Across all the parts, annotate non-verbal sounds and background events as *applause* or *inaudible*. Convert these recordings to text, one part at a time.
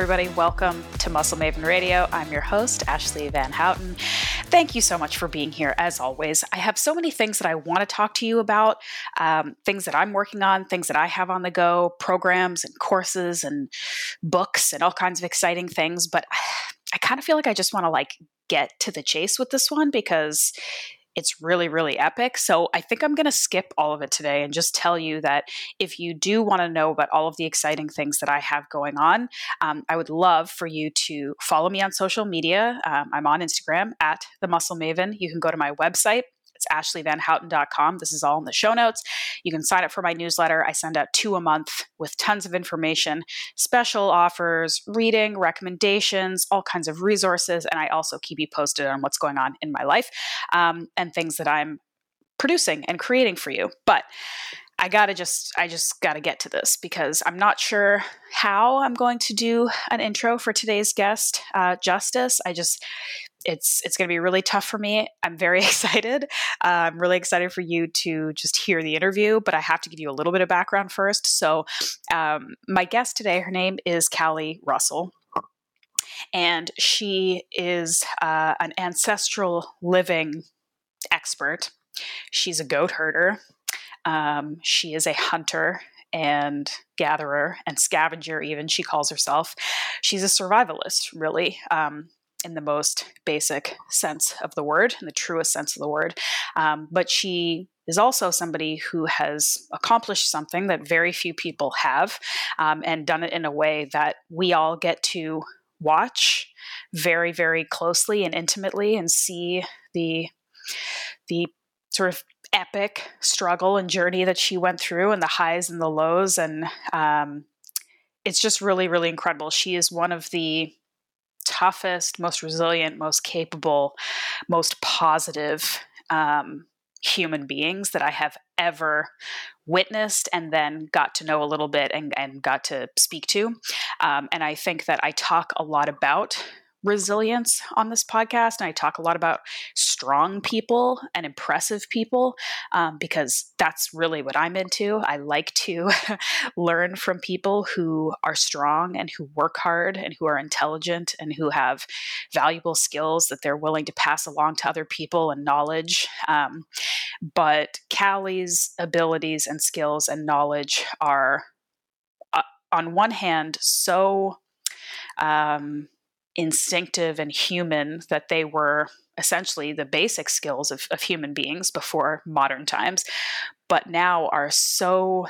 everybody. Welcome to Muscle Maven Radio. I'm your host, Ashley Van Houten. Thank you so much for being here, as always. I have so many things that I want to talk to you about, um, things that I'm working on, things that I have on the go, programs and courses and books and all kinds of exciting things. But *sighs* I kind of feel like I just want to like get to the chase with this one because it's really, really epic. So I think I'm going to skip all of it today and just tell you that if you do want to know about all of the exciting things that I have going on, um, I would love for you to follow me on social media. Um, I'm on Instagram at the Muscle Maven. You can go to my website it's ashleyvanhouten.com. This is all in the show notes. You can sign up for my newsletter. I send out two a month with tons of information, special offers, reading, recommendations, all kinds of resources. And I also keep you posted on what's going on in my life um, and things that I'm producing and creating for you. But I gotta just, I just gotta get to this because I'm not sure how I'm going to do an intro for today's guest, uh, Justice. I just, it's it's going to be really tough for me. I'm very *laughs* excited. Uh, I'm really excited for you to just hear the interview, but I have to give you a little bit of background first. So, um, my guest today, her name is Callie Russell. And she is uh, an ancestral living expert. She's a goat herder. Um, she is a hunter and gatherer and scavenger, even she calls herself. She's a survivalist, really. Um, in the most basic sense of the word, in the truest sense of the word. Um, but she is also somebody who has accomplished something that very few people have um, and done it in a way that we all get to watch very, very closely and intimately and see the the sort of epic struggle and journey that she went through and the highs and the lows and um, it's just really really incredible she is one of the toughest, most resilient, most capable, most positive um, human beings that I have ever witnessed and then got to know a little bit and, and got to speak to. Um, and I think that I talk a lot about resilience on this podcast. And I talk a lot about strong people and impressive people um, because that's really what I'm into. I like to *laughs* learn from people who are strong and who work hard and who are intelligent and who have valuable skills that they're willing to pass along to other people and knowledge. Um, but Callie's abilities and skills and knowledge are, uh, on one hand, so. Um, instinctive and human that they were essentially the basic skills of, of human beings before modern times, but now are so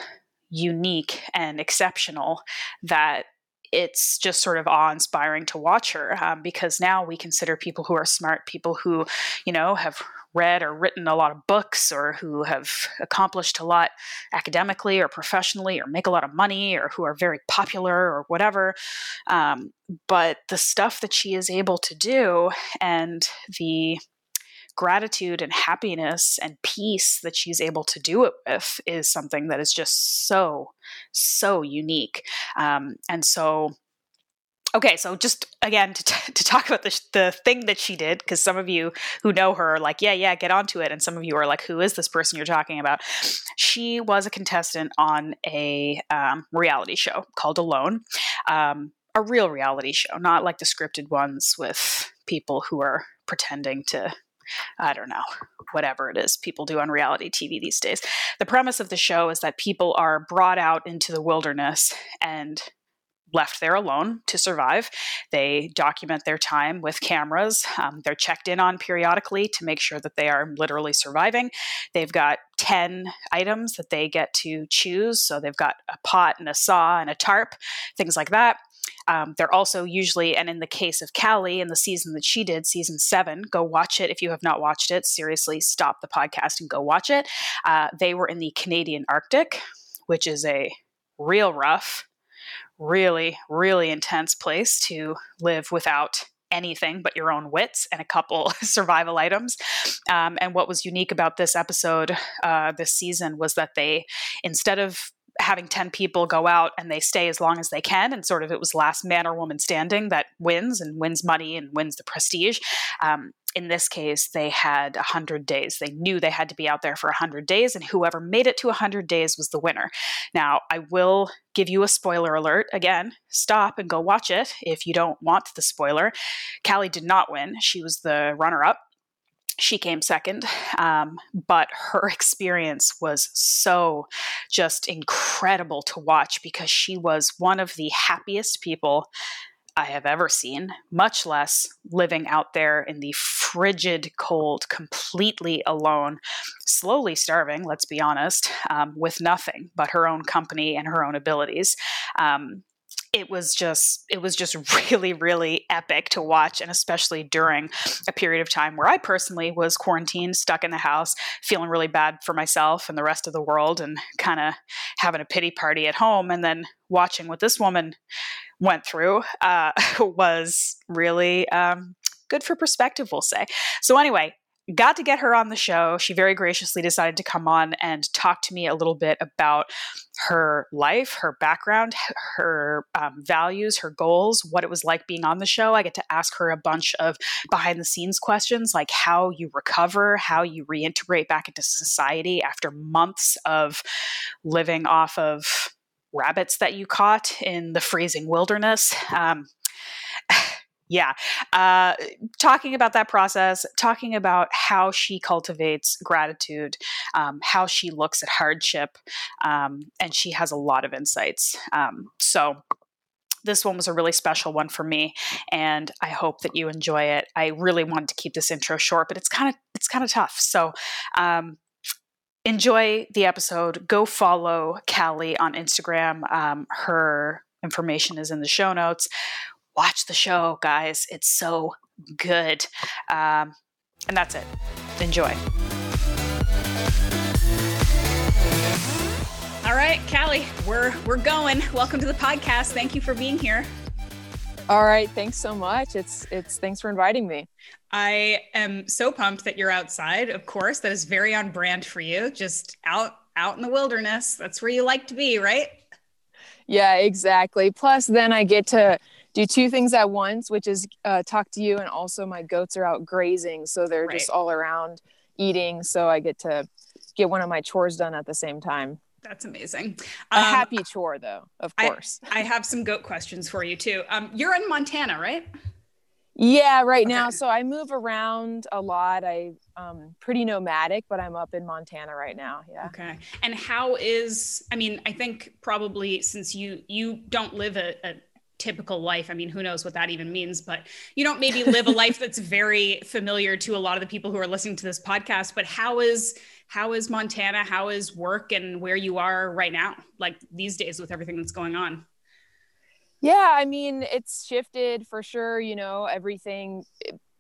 unique and exceptional that it's just sort of awe inspiring to watch her um, because now we consider people who are smart people who, you know, have read or written a lot of books or who have accomplished a lot academically or professionally or make a lot of money or who are very popular or whatever. Um, but the stuff that she is able to do and the gratitude and happiness and peace that she's able to do it with is something that is just so, so unique. Um, and so okay, so just again to, t- to talk about the, the thing that she did, because some of you who know her are like, yeah, yeah, get onto it. And some of you are like, who is this person you're talking about? She was a contestant on a um, reality show called Alone, um, a real reality show, not like the scripted ones with people who are pretending to I don't know, whatever it is people do on reality TV these days. The premise of the show is that people are brought out into the wilderness and left there alone to survive. They document their time with cameras. Um, they're checked in on periodically to make sure that they are literally surviving. They've got 10 items that they get to choose. So they've got a pot and a saw and a tarp, things like that. Um, they're also usually, and in the case of Callie in the season that she did, season seven, go watch it if you have not watched it. Seriously, stop the podcast and go watch it. Uh, they were in the Canadian Arctic, which is a real rough really, really intense place to live without anything but your own wits and a couple *laughs* survival items. Um, and what was unique about this episode, uh, this season, was that they, instead of having 10 people go out and they stay as long as they can and sort of it was last man or woman standing that wins and wins money and wins the prestige um, in this case, they had 100 days. They knew they had to be out there for 100 days, and whoever made it to 100 days was the winner. Now, I will give you a spoiler alert. Again, stop and go watch it if you don't want the spoiler. Callie did not win, she was the runner up she came second um, but her experience was so just incredible to watch because she was one of the happiest people I have ever seen, much less living out there in the frigid cold, completely alone, slowly starving, let's be honest, um, with nothing but her own company and her own abilities. Um, it was just it was just *laughs* really really epic to watch and especially during a period of time where i personally was quarantined stuck in the house feeling really bad for myself and the rest of the world and kind of having a pity party at home and then watching what this woman went through uh, *laughs* was really um, good for perspective we'll say so anyway got to get her on the show. She very graciously decided to come on and talk to me a little bit about her life, her background, her um, values, her goals, what it was like being on the show. I get to ask her a bunch of behind the scenes questions like how you recover, how you reintegrate back into society after months of living off of rabbits that you caught in the freezing wilderness. Um, *sighs* yeah. Uh, talking about that process, talking about how she cultivates gratitude, um, how she looks at hardship, um, and she has a lot of insights. Um, so, this one was a really special one for me and i hope that you enjoy it i really wanted to keep this intro short but it's kind of it's kind of tough so um, enjoy the episode go follow callie on instagram um, her information is in the show notes watch the show, guys. It's so good. Um, and that's it. Enjoy. All right, Callie, we're we're going. Welcome to the podcast. Thank you for being here. All right, thanks so much. It's it's thanks for inviting me. I am so pumped that you're outside. Of course, that is very on brand for you. Just out out in the wilderness. That's where you like to be, right? Yeah, exactly. Plus then I get to do two things at once, which is uh, talk to you, and also my goats are out grazing, so they're right. just all around eating. So I get to get one of my chores done at the same time. That's amazing. A um, happy chore, though, of course. I, I, have some goat questions for you too. Um, you're in Montana, right? Yeah, right okay. now. So I move around a lot. I um pretty nomadic, but I'm up in Montana right now. Yeah. Okay. And how is I mean, I think probably since you you don't live a, a typical life. I mean, who knows what that even means, but you don't maybe live a life *laughs* that's very familiar to a lot of the people who are listening to this podcast. But how is how is Montana? How is work and where you are right now, like these days with everything that's going on? Yeah, I mean, it's shifted for sure. You know, everything,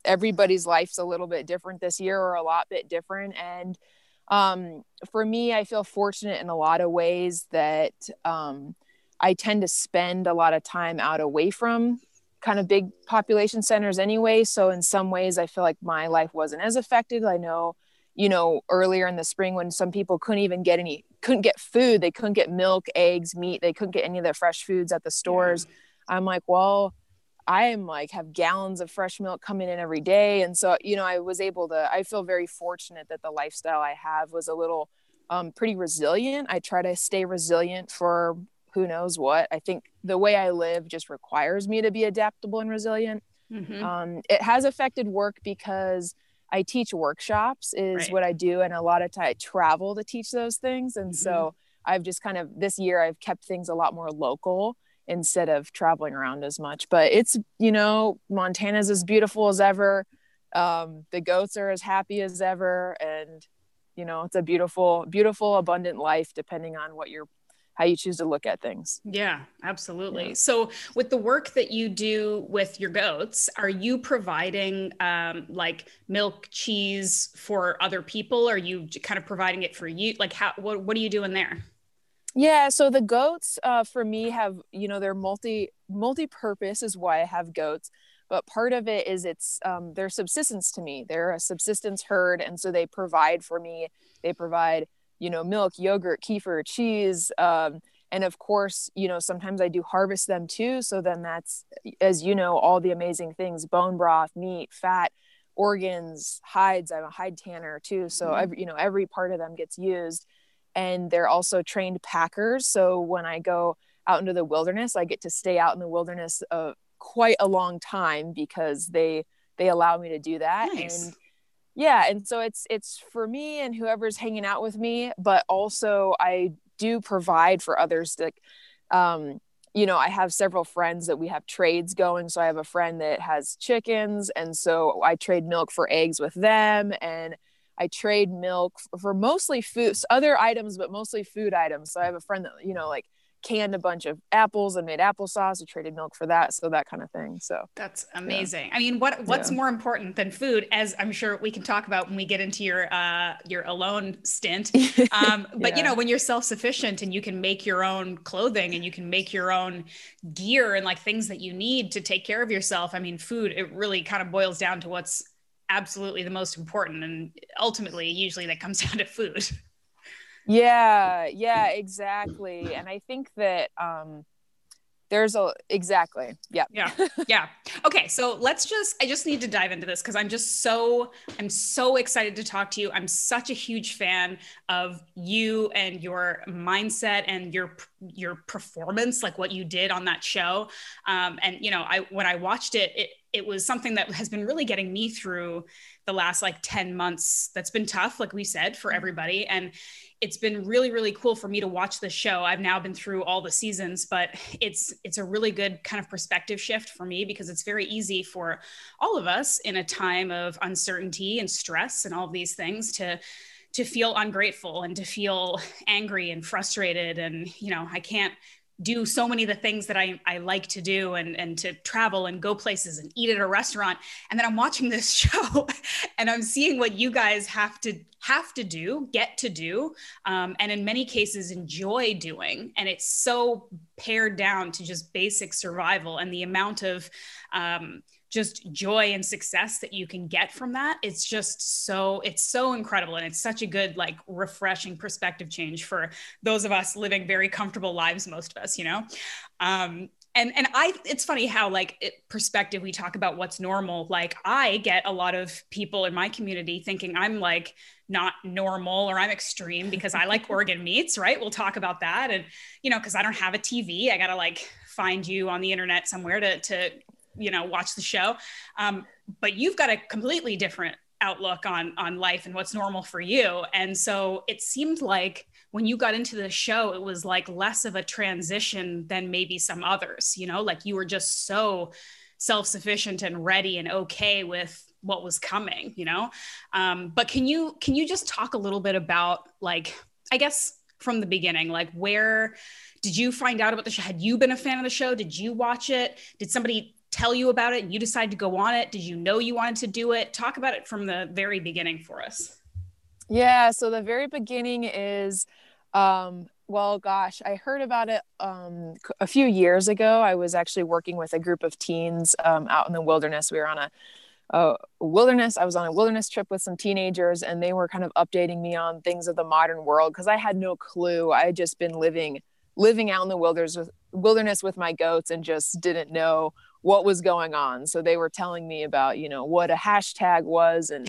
everybody's life's a little bit different this year or a lot bit different. And um, for me, I feel fortunate in a lot of ways that um, I tend to spend a lot of time out away from kind of big population centers anyway. So in some ways, I feel like my life wasn't as affected. I know, you know, earlier in the spring when some people couldn't even get any, couldn't get food, they couldn't get milk, eggs, meat, they couldn't get any of the fresh foods at the stores. Yeah. I'm like, well, I am like have gallons of fresh milk coming in every day. And so, you know, I was able to, I feel very fortunate that the lifestyle I have was a little um, pretty resilient. I try to stay resilient for who knows what. I think the way I live just requires me to be adaptable and resilient. Mm-hmm. Um, it has affected work because I teach workshops, is right. what I do. And a lot of time I travel to teach those things. And mm-hmm. so I've just kind of this year, I've kept things a lot more local instead of traveling around as much. But it's, you know, Montana's as beautiful as ever. Um, the goats are as happy as ever. And, you know, it's a beautiful, beautiful, abundant life, depending on what you're how you choose to look at things. Yeah, absolutely. Yeah. So, with the work that you do with your goats, are you providing um, like milk, cheese for other people? Are you kind of providing it for you? Like, how what what are you doing there? Yeah, so the goats uh, for me have you know they're multi multi purpose is why I have goats but part of it is it's um, their subsistence to me they're a subsistence herd and so they provide for me they provide you know milk yogurt kefir cheese um, and of course you know sometimes i do harvest them too so then that's as you know all the amazing things bone broth meat fat organs, hides. I'm a hide tanner too, so mm-hmm. every you know every part of them gets used, and they're also trained packers. So when I go out into the wilderness, I get to stay out in the wilderness uh, quite a long time because they they allow me to do that nice. and yeah and so it's it's for me and whoever's hanging out with me but also i do provide for others to um you know i have several friends that we have trades going. So i have a friend that has chickens and so i trade milk for eggs with them and i trade milk for mostly foods other items but mostly food items. So i have a friend that you know like canned a bunch of apples and made applesauce. I traded milk for that, so that kind of thing. So that's amazing. Yeah. I mean, what what's yeah. more important than food? As I'm sure we can talk about when we get into your uh, your alone stint. *laughs* Um, but yeah. you know, when you're self sufficient and you can make your own clothing and you can make your own gear and like things that you need to take care of yourself. I mean, food. It really kind of boils down to what's absolutely the most important, and ultimately, usually that comes *laughs* down to food yeah yeah exactly. And i think that um there's a exactly yeah yeah *laughs* yeah. Okay so let's just i just need to dive into this because i'm just so i'm so excited to talk to you. I'm such a huge fan of you and your mindset and your your performance like what you did on that show. Um, and you know i when i watched it it it was something that has been really getting me through the last like 10 months that's been tough like we said for mm-hmm. everybody and it's been really really cool for me to watch the show i've now been through all the seasons but it's it's a really good kind of perspective shift for me because it's very easy for all of us in a time of uncertainty and stress and all of these things to to feel ungrateful and to feel angry and frustrated and you know i can't do so many of the things that I, I like to do and, and to travel and go places and eat at a restaurant. And then I'm watching this *laughs* show and I'm seeing what you guys have to have to do, get to do, um, and in many cases enjoy doing. And it's so pared down to just basic survival and the amount of um, just joy and success that you can get from that. It's just so it's so incredible and it's such a good like refreshing perspective change for those of us living very comfortable lives most of us you know? Um, and and i it's funny how like it, perspective we talk about what's normal. Like i get a lot of people in my community thinking i'm like not normal or i'm extreme because i like *laughs* organ meats right? We'll talk about that. And you know because i don't have a tv i gotta like find you on the internet somewhere to to you know watch the show. Um, but you've got a completely different outlook on on life and what's normal for you. And so it seemed like when you got into the show it was like less of a transition than maybe some others you know like you were just so self-sufficient and ready and okay with what was coming you know? Um, but can you can you just talk a little bit about like i guess from the beginning like where did you find out about the show? Had you been a fan of the show? Did you watch it? Did somebody tell you about it and you decide to go on it? Did you know you wanted to do it? Talk about it from the very beginning for us. Yeah, so the very beginning is um well gosh i heard about it um, a few years ago i was actually working with a group of teens um, out in the wilderness we were on a, a, wilderness i was on a wilderness trip with some teenagers and they were kind of updating me on things of the modern world because i had no clue i had just been living living out in the wilderness with wilderness with my goats and just didn't know what was going on. So they were telling me about, you know, what a hashtag was and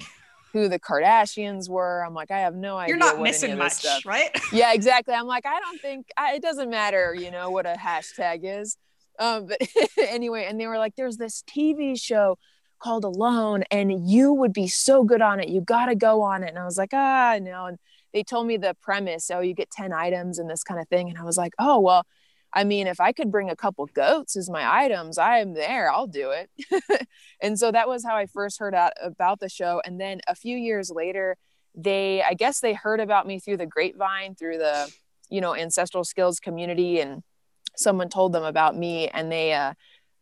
who the Kardashians were. I'm like, I have no idea. You're not missing much, stuff. right? *laughs* yeah, exactly. I'm like, I don't think I, it doesn't matter, you know, what a hashtag is. Um, but *laughs* anyway, and they were like, there's this TV show called Alone, and you would be so good on it. You got to go on it. And I was like, ah, no. And they told me the premise. Oh, you get 10 items and this kind of thing. And I was like, oh, well, I mean, if I could bring a couple goats as my items, I am there. I'll do it. *laughs* and so that was how I first heard out about the show. And then a few years later, they, I guess they heard about me through the grapevine, through the, you know, ancestral skills community. And someone told them about me and they, uh,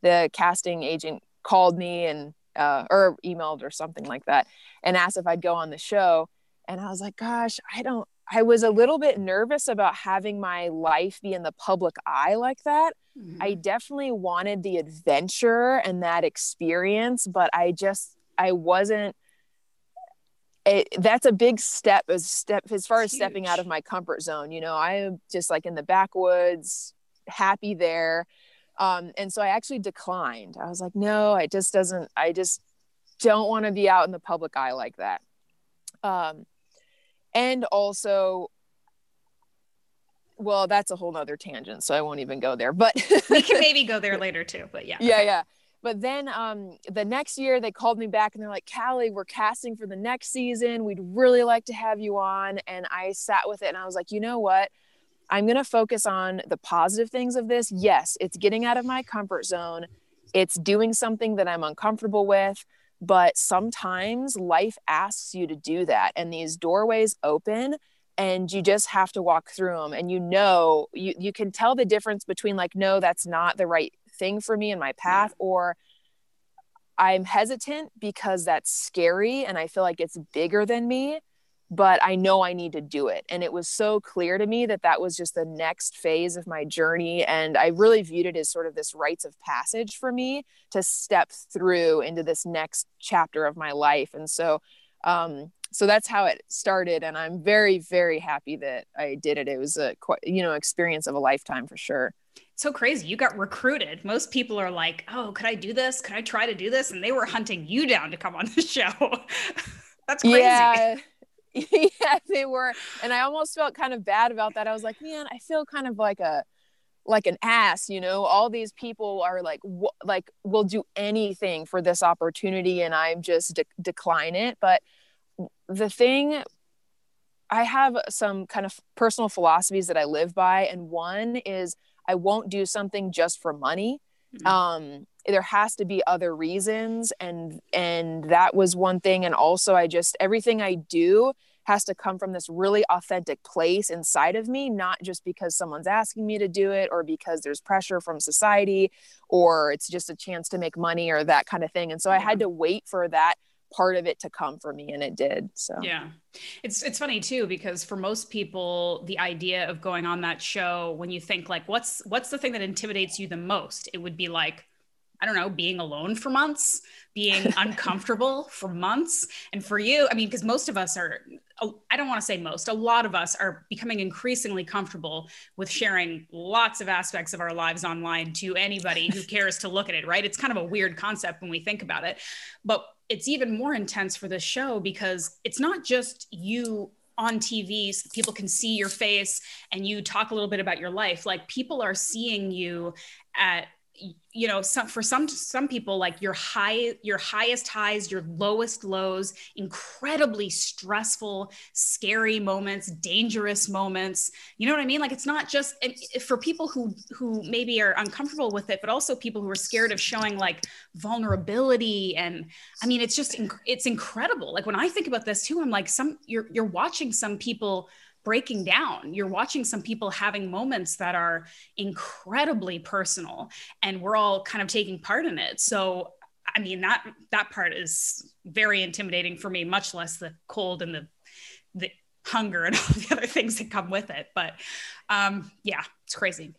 the casting agent called me and, uh, or emailed or something like that and asked if I'd go on the show. And I was like, gosh, I don't, I was a little bit nervous about having my life be in the public eye like that. Mm-hmm. I definitely wanted the adventure and that experience, but I just I wasn't it, that's a big step as step as far as stepping out of my comfort zone. You know, I'm just like in the backwoods, happy there. Um, and so I actually declined. I was like, no, it just doesn't, I just don't want to be out in the public eye like that. Um, and also, well, that's a whole nother tangent, so I won't even go there. But *laughs* we can *laughs* maybe go there later too. But yeah, yeah, yeah. But then um, the next year they called me back and they're like, Callie, we're casting for the next season. We'd really like to have you on. And I sat with it and I was like, you know what? I'm going to focus on the positive things of this. Yes, it's getting out of my comfort zone. It's doing something that I'm uncomfortable with. But sometimes life asks you to do that. And these doorways open and you just have to walk through them. And you know, you, you can tell the difference between like, no, that's not the right thing for me in my path, yeah. or I'm hesitant because that's scary and I feel like it's bigger than me but I know I need to do it. And it was so clear to me that that was just the next phase of my journey. And I really viewed it as sort of this rites of passage for me to step through into this next chapter of my life. And so, um, so that's how it started. And I'm very, very happy that I did it. It was a, you know, experience of a lifetime for sure. So crazy. You got recruited. Most people are like, oh, could I do this? Could I try to do this? And they were hunting you down to come on the *laughs* show. that's crazy. Yeah *laughs* yeah, they were. And I almost felt kind of bad about that. I was like, man, I feel kind of like a like an ass, you know. All these people are like w- like will do anything for this opportunity and I'm just de- decline it. But the thing I have some kind of personal philosophies that I live by and one is I won't do something just for money. Mm-hmm. Um there has to be other reasons and and that was one thing and also i just everything i do has to come from this really authentic place inside of me not just because someone's asking me to do it or because there's pressure from society or it's just a chance to make money or that kind of thing and so i had to wait for that part of it to come for me and it did so. Yeah. It's it's funny too because for most people the idea of going on that show when you think like what's what's the thing that intimidates you the most? It would be like I don't know, being alone for months, being *laughs* uncomfortable for months. And for you, I mean, because most of us are, I don't want to say most, a lot of us are becoming increasingly comfortable with sharing lots of aspects of our lives online to anybody who *laughs* cares to look at it, right? It's kind of a weird concept when we think about it. But it's even more intense for this show because it's not just you on TV, so people can see your face and you talk a little bit about your life. Like people are seeing you at you know some for some some people like your high your highest highs your lowest lows incredibly stressful scary moments dangerous moments. You know what i mean? Like it's not just for people who who maybe are uncomfortable with it but also people who are scared of showing like vulnerability and i mean it's just it's incredible. Like when i think about this too i'm like some you're you're watching some people breaking down. You're watching some people having moments that are incredibly personal, and we're all kind of taking part in it. So, I mean that that part is very intimidating for me. Much less the cold and the the hunger and *laughs* all the other things that come with it. But um, yeah, it's crazy.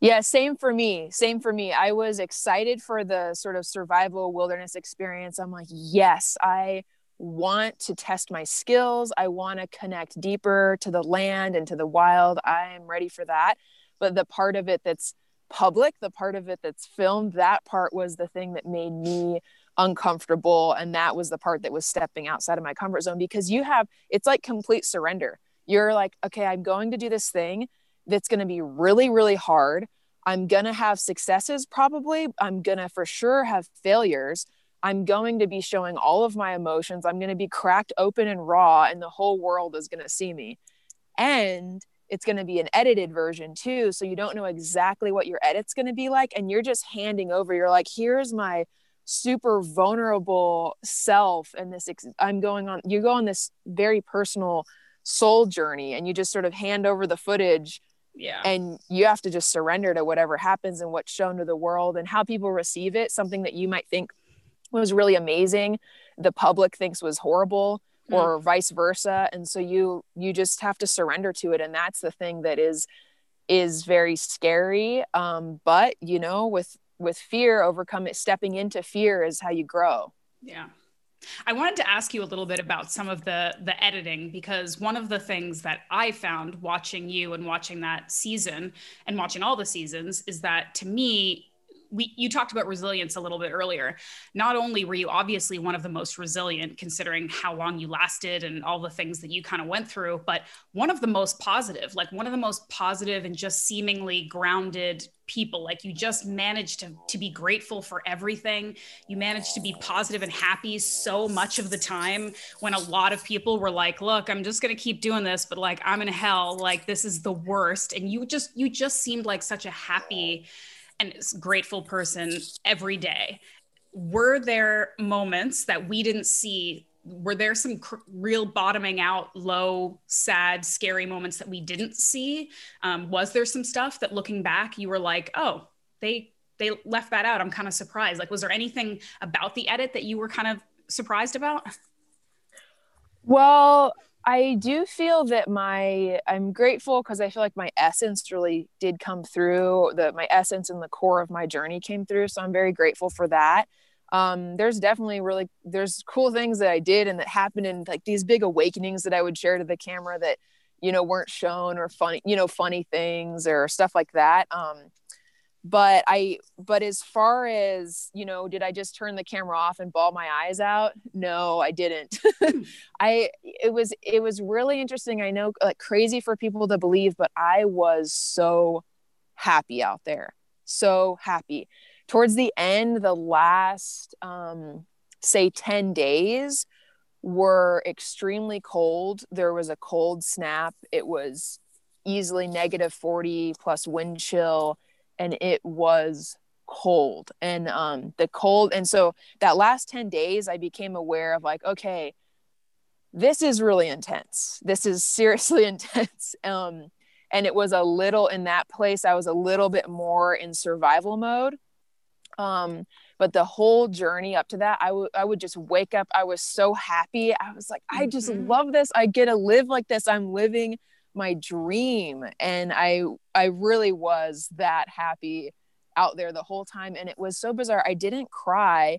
Yeah, same for me. Same for me. I was excited for the sort of survival wilderness experience. I'm like, yes, I want to test my skills. I want to connect deeper to the land and to the wild. I'm ready for that. But the part of it that's public, the part of it that's filmed, that part was the thing that made me uncomfortable. And that was the part that was stepping outside of my comfort zone because you have, it's like complete surrender. You're like, okay, I'm going to do this thing that's going to be really, really hard. I'm going to have successes probably. I'm going to for sure have failures I'm going to be showing all of my emotions. I'm going to be cracked open and raw, and the whole world is going to see me. And it's going to be an edited version too. So you don't know exactly what your edit's going to be like. And you're just handing over, you're like, here's my super vulnerable self. And this, I'm going on, you go on this very personal soul journey and you just sort of hand over the footage. Yeah. And you have to just surrender to whatever happens and what's shown to the world and how people receive it. Something that you might think was really amazing. The public thinks was horrible mm. or vice versa. And so you you just have to surrender to it. And that's the thing that is is very scary. Um but you know with with fear overcome it stepping into fear is how you grow. Yeah. I wanted to ask you a little bit about some of the the editing because one of the things that I found watching you and watching that season and watching all the seasons is that to me we you talked about resilience a little bit earlier. Not only were you obviously one of the most resilient considering how long you lasted and all the things that you kind of went through, but one of the most positive, like one of the most positive and just seemingly grounded people. Like you just managed to, to be grateful for everything. You managed to be positive and happy so much of the time when a lot of people were like look i'm just going to keep doing this but like i'm in hell. Like this is the worst. And you just you just seemed like such a happy and grateful person every day. Were there moments that we didn't see were there some cr- real bottoming out low sad scary moments that we didn't see? Um, was there some stuff that looking back you were like oh they they left that out. I'm kind of surprised. Like was there anything about the edit that you were kind of surprised about? Well i do feel that my i'm grateful because i feel like my essence really did come through the my essence and the core of my journey came through so i'm very grateful for that um, there's definitely really there's cool things that I did and that happened and like these big awakenings that I would share to the camera that you know weren't shown or funny you know funny things or stuff like that. Um, but I but as far as you know, did I just turn the camera off and ball my eyes out? No, I didn't. *laughs* I it was it was really interesting. I know like crazy for people to believe, but I was so happy out there. So happy towards the end, the last, um, say, 10 days were extremely cold. There was a cold snap. It was easily negative 40 plus wind chill, and it was cold. And um, the cold, and so that last 10 days, I became aware of like, okay, this is really intense. This is seriously *laughs* intense. Um, and it was a little in that place, I was a little bit more in survival mode um but the whole journey up to that I, w- I would just wake up i was so happy i was like i just mm-hmm. love this i get to live like this i'm living my dream and i i really was that happy out there the whole time and it was so bizarre. I didn't cry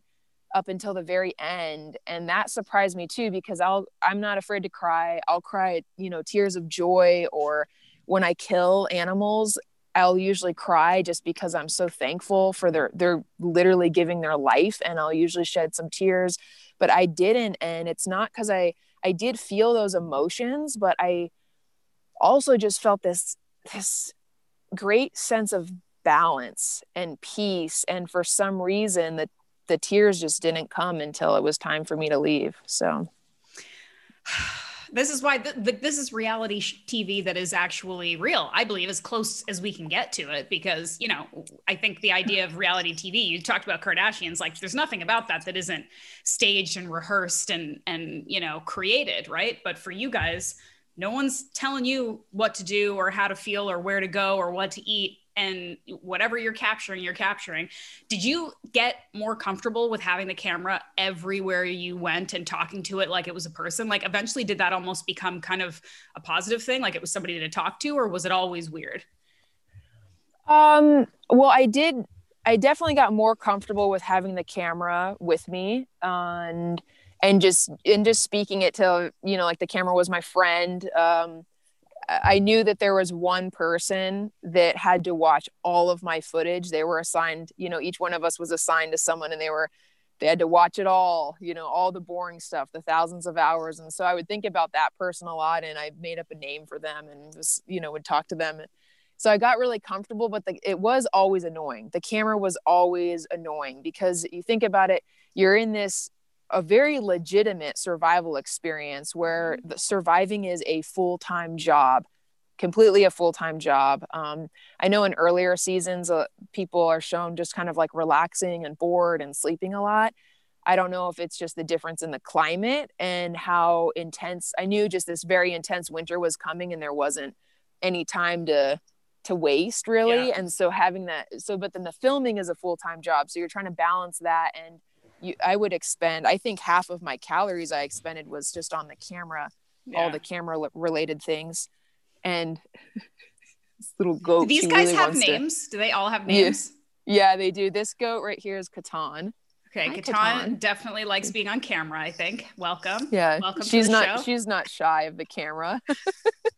up until the very end and that surprised me too because i'll i'm not afraid to cry. I'll cry you know tears of joy or when i kill animals I'll usually cry just because I'm so thankful for their they're literally giving their life and I'll usually shed some tears. But I didn't and it's not cuz I I did feel those emotions but I also just felt this this great sense of balance and peace and for some reason the the tears just didn't come until it was time for me to leave so *sighs* this is why th- th- this is reality TV that is actually real. I believe as close as we can get to it, because you know, I think the idea of reality TV. You talked about Kardashians, like there's nothing about that that isn't staged and rehearsed and and you know created, right? But for you guys, no one's telling you what to do or how to feel or where to go or what to eat and whatever you're capturing you're capturing. Did you get more comfortable with having the camera everywhere you went and talking to it like it was a person? Like eventually did that almost become kind of a positive thing like it was somebody to talk to or was it always weird? Um well i did i definitely got more comfortable with having the camera with me and and just and just speaking it to you know like the camera was my friend um I knew that there was one person that had to watch all of my footage. They were assigned, you know, each one of us was assigned to someone and they were they had to watch it all, you know, all the boring stuff, the thousands of hours. And so I would think about that person a lot and I made up a name for them and just, you know, would talk to them. So I got really comfortable, but the, it was always annoying. The camera was always annoying because you think about it, you're in this a very legitimate survival experience where mm-hmm. the surviving is a full-time job completely a full-time job um, i know in earlier seasons uh, people are shown just kind of like relaxing and bored and sleeping a lot i don't know if it's just the difference in the climate and how intense i knew just this very intense winter was coming and there wasn't any time to to waste really yeah. and so having that so but then the filming is a full-time job so you're trying to balance that and you, I would expend, I think half of my calories I expended was just on the camera, yeah. all the camera related things. And *laughs* this little goat. Do these guys really have names? To, do they all have names? Yeah, yeah, they do. This goat right here is Catan. Okay, Hi, Catan, definitely likes being on camera, I think. Welcome. Yeah. Welcome she's not show. she's not shy of the camera.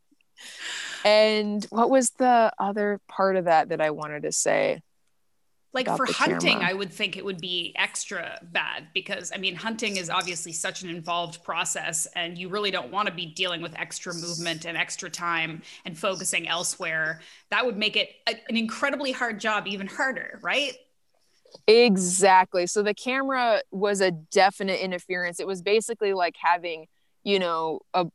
*laughs* and what was the other part of that that I wanted to say? Like for hunting camera. i would think it would be extra bad because i mean hunting is obviously such an involved process and you really don't want to be dealing with extra movement and extra time and focusing elsewhere. That would make it a, an incredibly hard job even harder right? Exactly. So the camera was a definite interference. It was basically like having you know a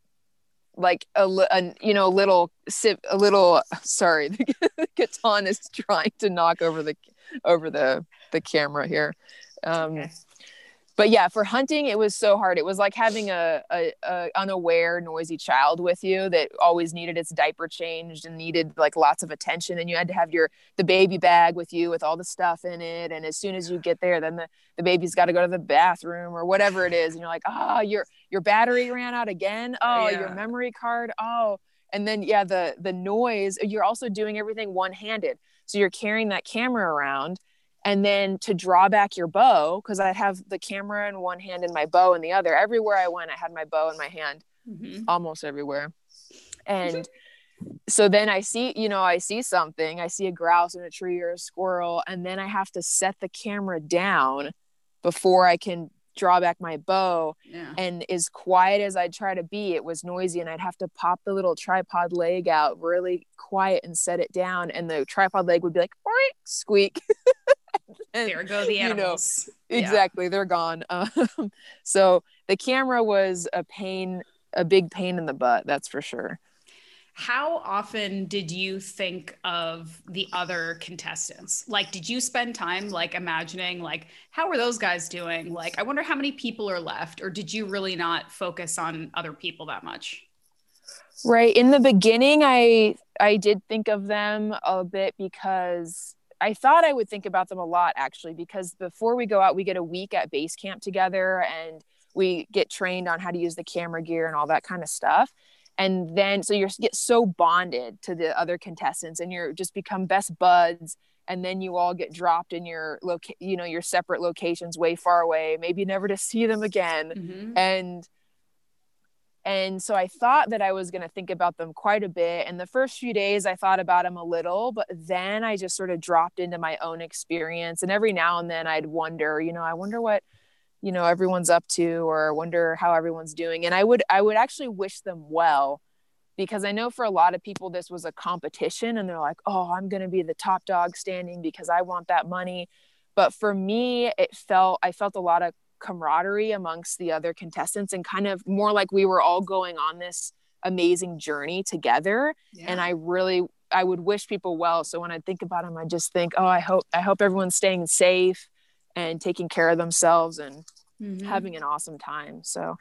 like a, a you know little sip a little sorry *laughs* the Katan is trying to knock over the over the the camera here um okay but yeah, for hunting, it was so hard. It was like having a, a, a, unaware, noisy child with you that always needed its diaper changed and needed like lots of attention. And you had to have your the baby bag with you with all the stuff in it. And as soon as you get there, then the, the baby's got to go to the bathroom or whatever it is. And you're like, oh, your your battery ran out again. Oh, yeah. your memory card. Oh, and then yeah, the the noise. You're also doing everything one handed. So you're carrying that camera around and then to draw back your bow because I'd have the camera in one hand and my bow in the other. Everywhere i went i had my bow in my hand mm-hmm. almost everywhere. And so then i see you know i see something. I see a grouse in a tree or a squirrel and then i have to set the camera down before i can draw back my bow yeah. and as quiet as i'd try to be it was noisy and i'd have to pop the little tripod leg out really quiet and set it down and the tripod leg would be like squeak *laughs* and, there go the animals. You know, exactly, yeah. they're gone. *laughs* Um, so the camera was a pain, a big pain in the butt. That's for sure. How often did you think of the other contestants? Like, did you spend time like imagining, like, how are those guys doing? Like, I wonder how many people are left, or did you really not focus on other people that much? Right. In the beginning, I I did think of them a bit because I thought I would think about them a lot actually, because before we go out, we get a week at base camp together and we get trained on how to use the camera gear and all that kind of stuff. And then, so you get so bonded to the other contestants and you're just become best buds. And then you all get dropped in your loca- you know, your separate locations way far away, maybe never to see them again. Mm-hmm. And and so I thought that I was going to think about them quite a bit. And the first few days, I thought about them a little, but then I just sort of dropped into my own experience. And every now and then I'd wonder, you know, I wonder what, you know, everyone's up to, or wonder how everyone's doing. And I would, I would actually wish them well because I know for a lot of people, this was a competition and they're like, oh, I'm going to be the top dog standing because I want that money. But for me, it felt, I felt a lot of camaraderie amongst the other contestants and kind of more like we were all going on this amazing journey together yeah. and i really i would wish people well so when i think about them i just think oh i hope i hope everyone's staying safe and taking care of themselves and mm-hmm. having an awesome time so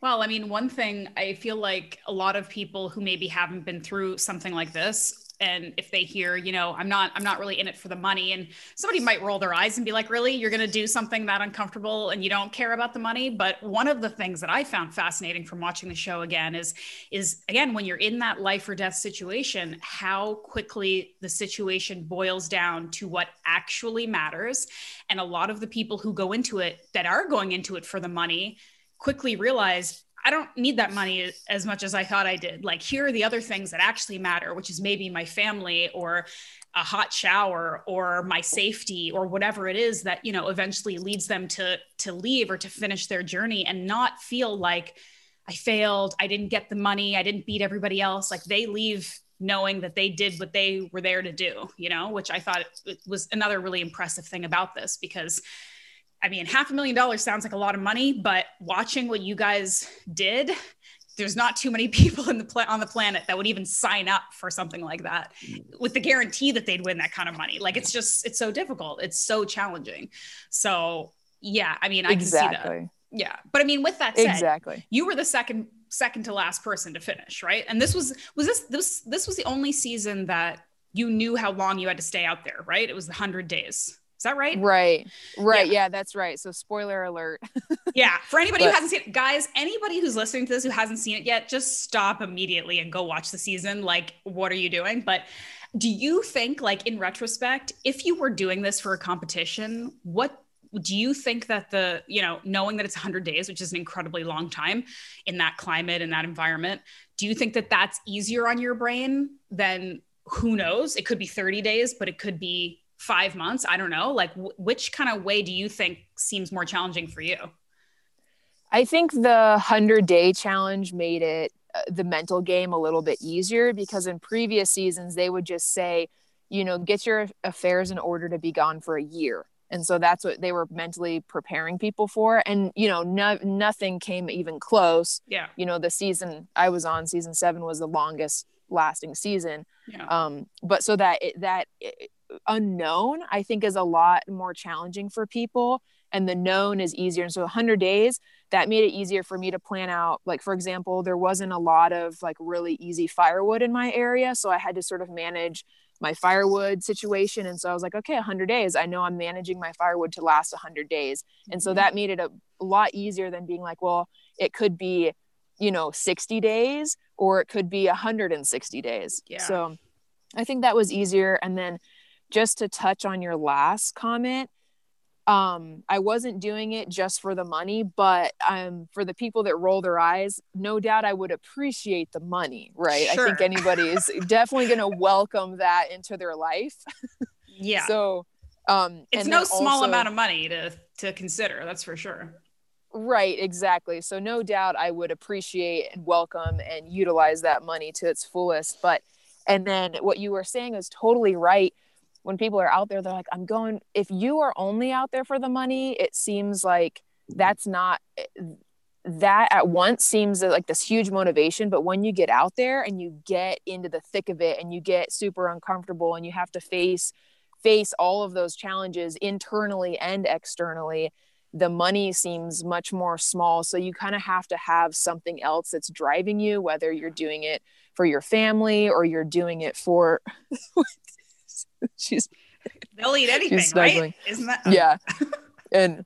well, I mean, one thing I feel like a lot of people who maybe haven't been through something like this and if they hear you know i'm not i'm not really in it for the money and somebody might roll their eyes and be like really? You're going to do something that uncomfortable and you don't care about the money? But one of the things that i found fascinating from watching the show again is is again when you're in that life or death situation how quickly the situation boils down to what actually matters. And a lot of the people who go into it that are going into it for the money quickly realize I don't need that money as much as I thought I did. Like, here are the other things that actually matter, which is maybe my family or a hot shower or my safety or whatever it is that, you know, eventually leads them to to leave or to finish their journey and not feel like I failed, I didn't get the money, I didn't beat everybody else. Like they leave knowing that they did what they were there to do, you know, which I thought was another really impressive thing about this because I mean, half a million dollars sounds like a lot of money, but watching what you guys did, there's not too many *laughs* people in the pla- on the planet that would even sign up for something like that with the guarantee that they'd win that kind of money. Like it's just it's so difficult. It's so challenging. So, yeah, I mean, I exactly. can see that. Yeah. But I mean, with that said, exactly. you were the second second to last person to finish, right? And this was was this this this was the only season that you knew how long you had to stay out there, right? It was the 100 days. Is that right? Right. Right. Yeah, yeah that's right. So spoiler alert. *laughs* yeah. For anybody but, who hasn't seen it, guys, anybody who's listening to this who hasn't seen it yet, just stop immediately and go watch the season. Like, what are you doing? But do you think, like in retrospect, if you were doing this for a competition, what do you think that the you know knowing that it's 100 days which is an incredibly long time in that climate and that environment do you think that that's easier on your brain than who knows it could be 30 days but it could be five months? I don't know. Like, w- which kind of way do you think seems more challenging for you? I think the 100 day challenge made it uh, the mental game a little bit easier because in previous seasons, they would just say, you know, get your affairs in order to be gone for a year. And so that's what they were mentally preparing people for. And, you know, no, nothing came even close. Yeah. You know, the season I was on, season seven, was the longest lasting season. Yeah. Um, but so that, it, that unknown, I think, is a lot more challenging for people. And the known is easier. And so 100 days, that made it easier for me to plan out. Like, for example, there wasn't a lot of like really easy firewood in my area. So I had to sort of manage my firewood situation. And so I was like, okay, 100 days. I know I'm managing my firewood to last 100 days. And so mm-hmm. that made it a, a lot easier than being like, well, it could be, you know, 60 days or it could be 160 days. Yeah. So I think that was easier. And then just to touch on your last comment, um i wasn't doing it just for the money but um for the people that roll their eyes no doubt i would appreciate the money right? Sure. i think anybody is *laughs* definitely going to welcome that into their life. *laughs* Yeah. So um it's no small also, amount of money to to consider that's for sure. Right exactly. So no doubt i would appreciate and welcome and utilize that money to its fullest but and then what you were saying is totally right when people are out there they're like i'm going if you are only out there for the money it seems like mm-hmm. that's not eh, that at once seems like this huge motivation but when you get out there and you get into the thick of it and you get super uncomfortable and you have to face face all of those challenges internally and externally the money seems much more small. So you kind of have to have something else that's driving you whether you're doing it for your family or you're doing it for *laughs* *laughs* she's they'll eat anything, right? Isn't that? Yeah. *laughs* and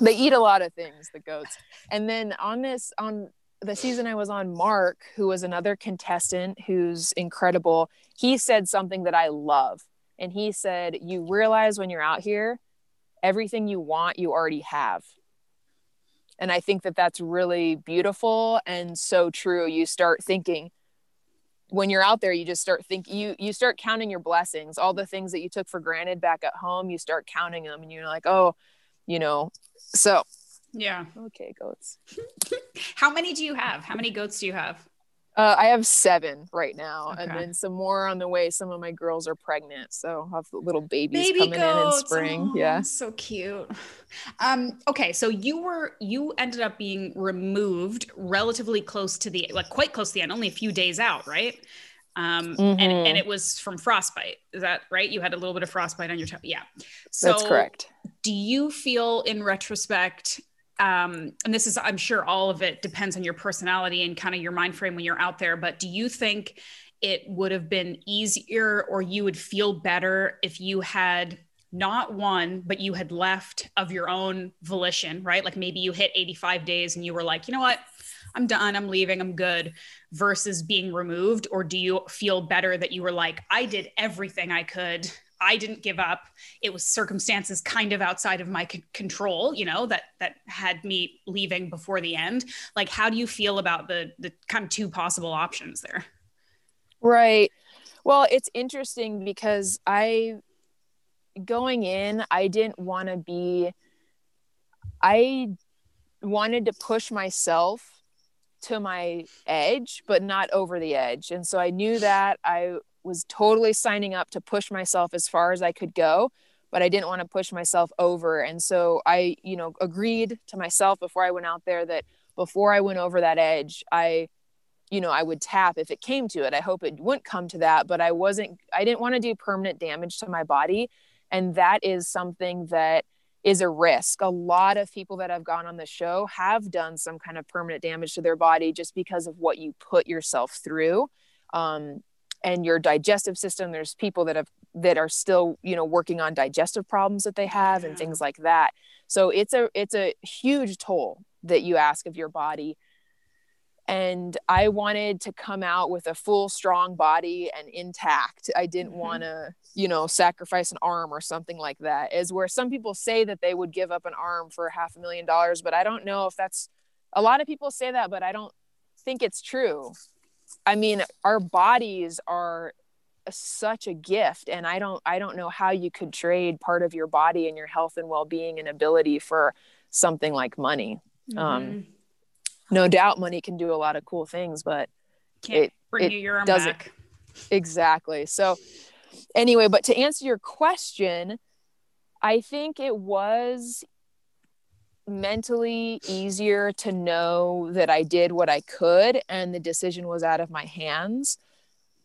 they eat a lot of things, the goats. And then on this, on the season I was on, Mark, who was another contestant who's incredible, he said something that I love. And he said, You realize when you're out here, everything you want, you already have. And I think that that's really beautiful and so true. You start thinking, when you're out there you just start think you you start counting your blessings all the things that you took for granted back at home you start counting them and you're like oh you know so yeah. Okay goats. *laughs* How many do you have? How many goats do you have uh, I have seven right now, okay. and then some more on the way. Some of my girls are pregnant, so I'll have little babies Baby coming goats. in in spring. Oh, yeah, so cute. Um, okay, so you were you ended up being removed relatively close to the like quite close to the end, only a few days out, right? Um, mm-hmm. and and it was from frostbite. Is that right? You had a little bit of frostbite on your toe. Yeah, so that's correct. Do you feel, in retrospect, um, and this is i'm sure all of it depends on your personality and kind of your mind frame when you're out there but do you think it would have been easier or you would feel better if you had not won but you had left of your own volition right? Like maybe you hit 85 days and you were like you know what? I'm done. I'm leaving. I'm good versus being removed or do you feel better that you were like i did everything i could I didn't give up. It was circumstances kind of outside of my c- control, you know, that that had me leaving before the end. Like, how do you feel about the the kind of two possible options there? Right. Well, it's interesting because I going in, I didn't want to be. I wanted to push myself to my edge, but not over the edge, and so I knew that I was totally signing up to push myself as far as I could go, but I didn't want to push myself over. And so I, you know, agreed to myself before I went out there that before I went over that edge, I, you know, I would tap if it came to it. I hope it wouldn't come to that, but I wasn't, I didn't want to do permanent damage to my body. And that is something that is a risk. A lot of people that have gone on the show have done some kind of permanent damage to their body just because of what you put yourself through. Um, and your digestive system there's people that have that are still you know working on digestive problems that they have and things like that. So it's a it's a huge toll that you ask of your body. And i wanted to come out with a full strong body and intact. I didn't mm-hmm. want to you know sacrifice an arm or something like that is where some people say that they would give up an arm for half a million dollars but i don't know if that's a lot of people say that but i don't think it's true I mean, our bodies are such a gift and i don't i don't know how you could trade part of your body and your health and well-being and ability for something like money um, mm-hmm. um no doubt money can do a lot of cool things but Can't it bring it you your doesn't back. exactly so anyway but to answer your question i think it was mentally easier to know that I did what I could and the decision was out of my hands.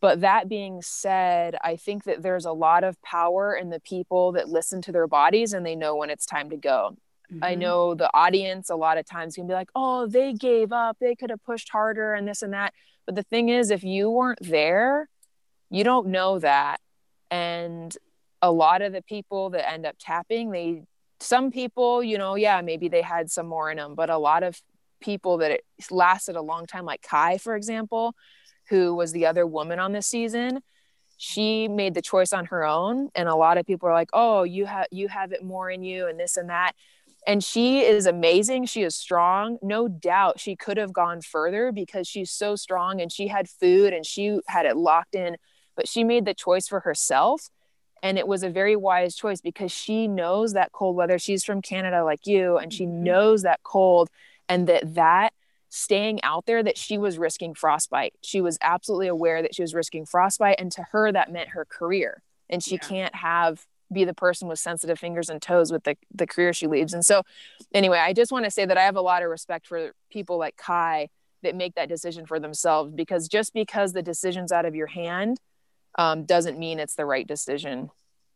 But that being said, I think that there's a lot of power in the people that listen to their bodies and they know when it's time to go. Mm-hmm. I know the audience a lot of times can be like, oh, they gave up. They could have pushed harder and this and that. But the thing is, if you weren't there, you don't know that. And a lot of the people that end up tapping, they some people, you know, yeah, maybe they had some more in them, but a lot of people that it lasted a long time, like Kai, for example, who was the other woman on this season, she made the choice on her own. And a lot of people are like, oh, you have you have it more in you and this and that. And she is amazing. She is strong. No doubt she could have gone further because she's so strong and she had food and she had it locked in, but she made the choice for herself and it was a very wise choice because she knows that cold weather she's from canada like you and she mm-hmm. knows that cold and that that staying out there that she was risking frostbite she was absolutely aware that she was risking frostbite and to her that meant her career and she yeah. can't have be the person with sensitive fingers and toes with the, the career she leaves and so anyway i just want to say that i have a lot of respect for people like kai that make that decision for themselves because just because the decision's out of your hand um, doesn't mean it's the right decision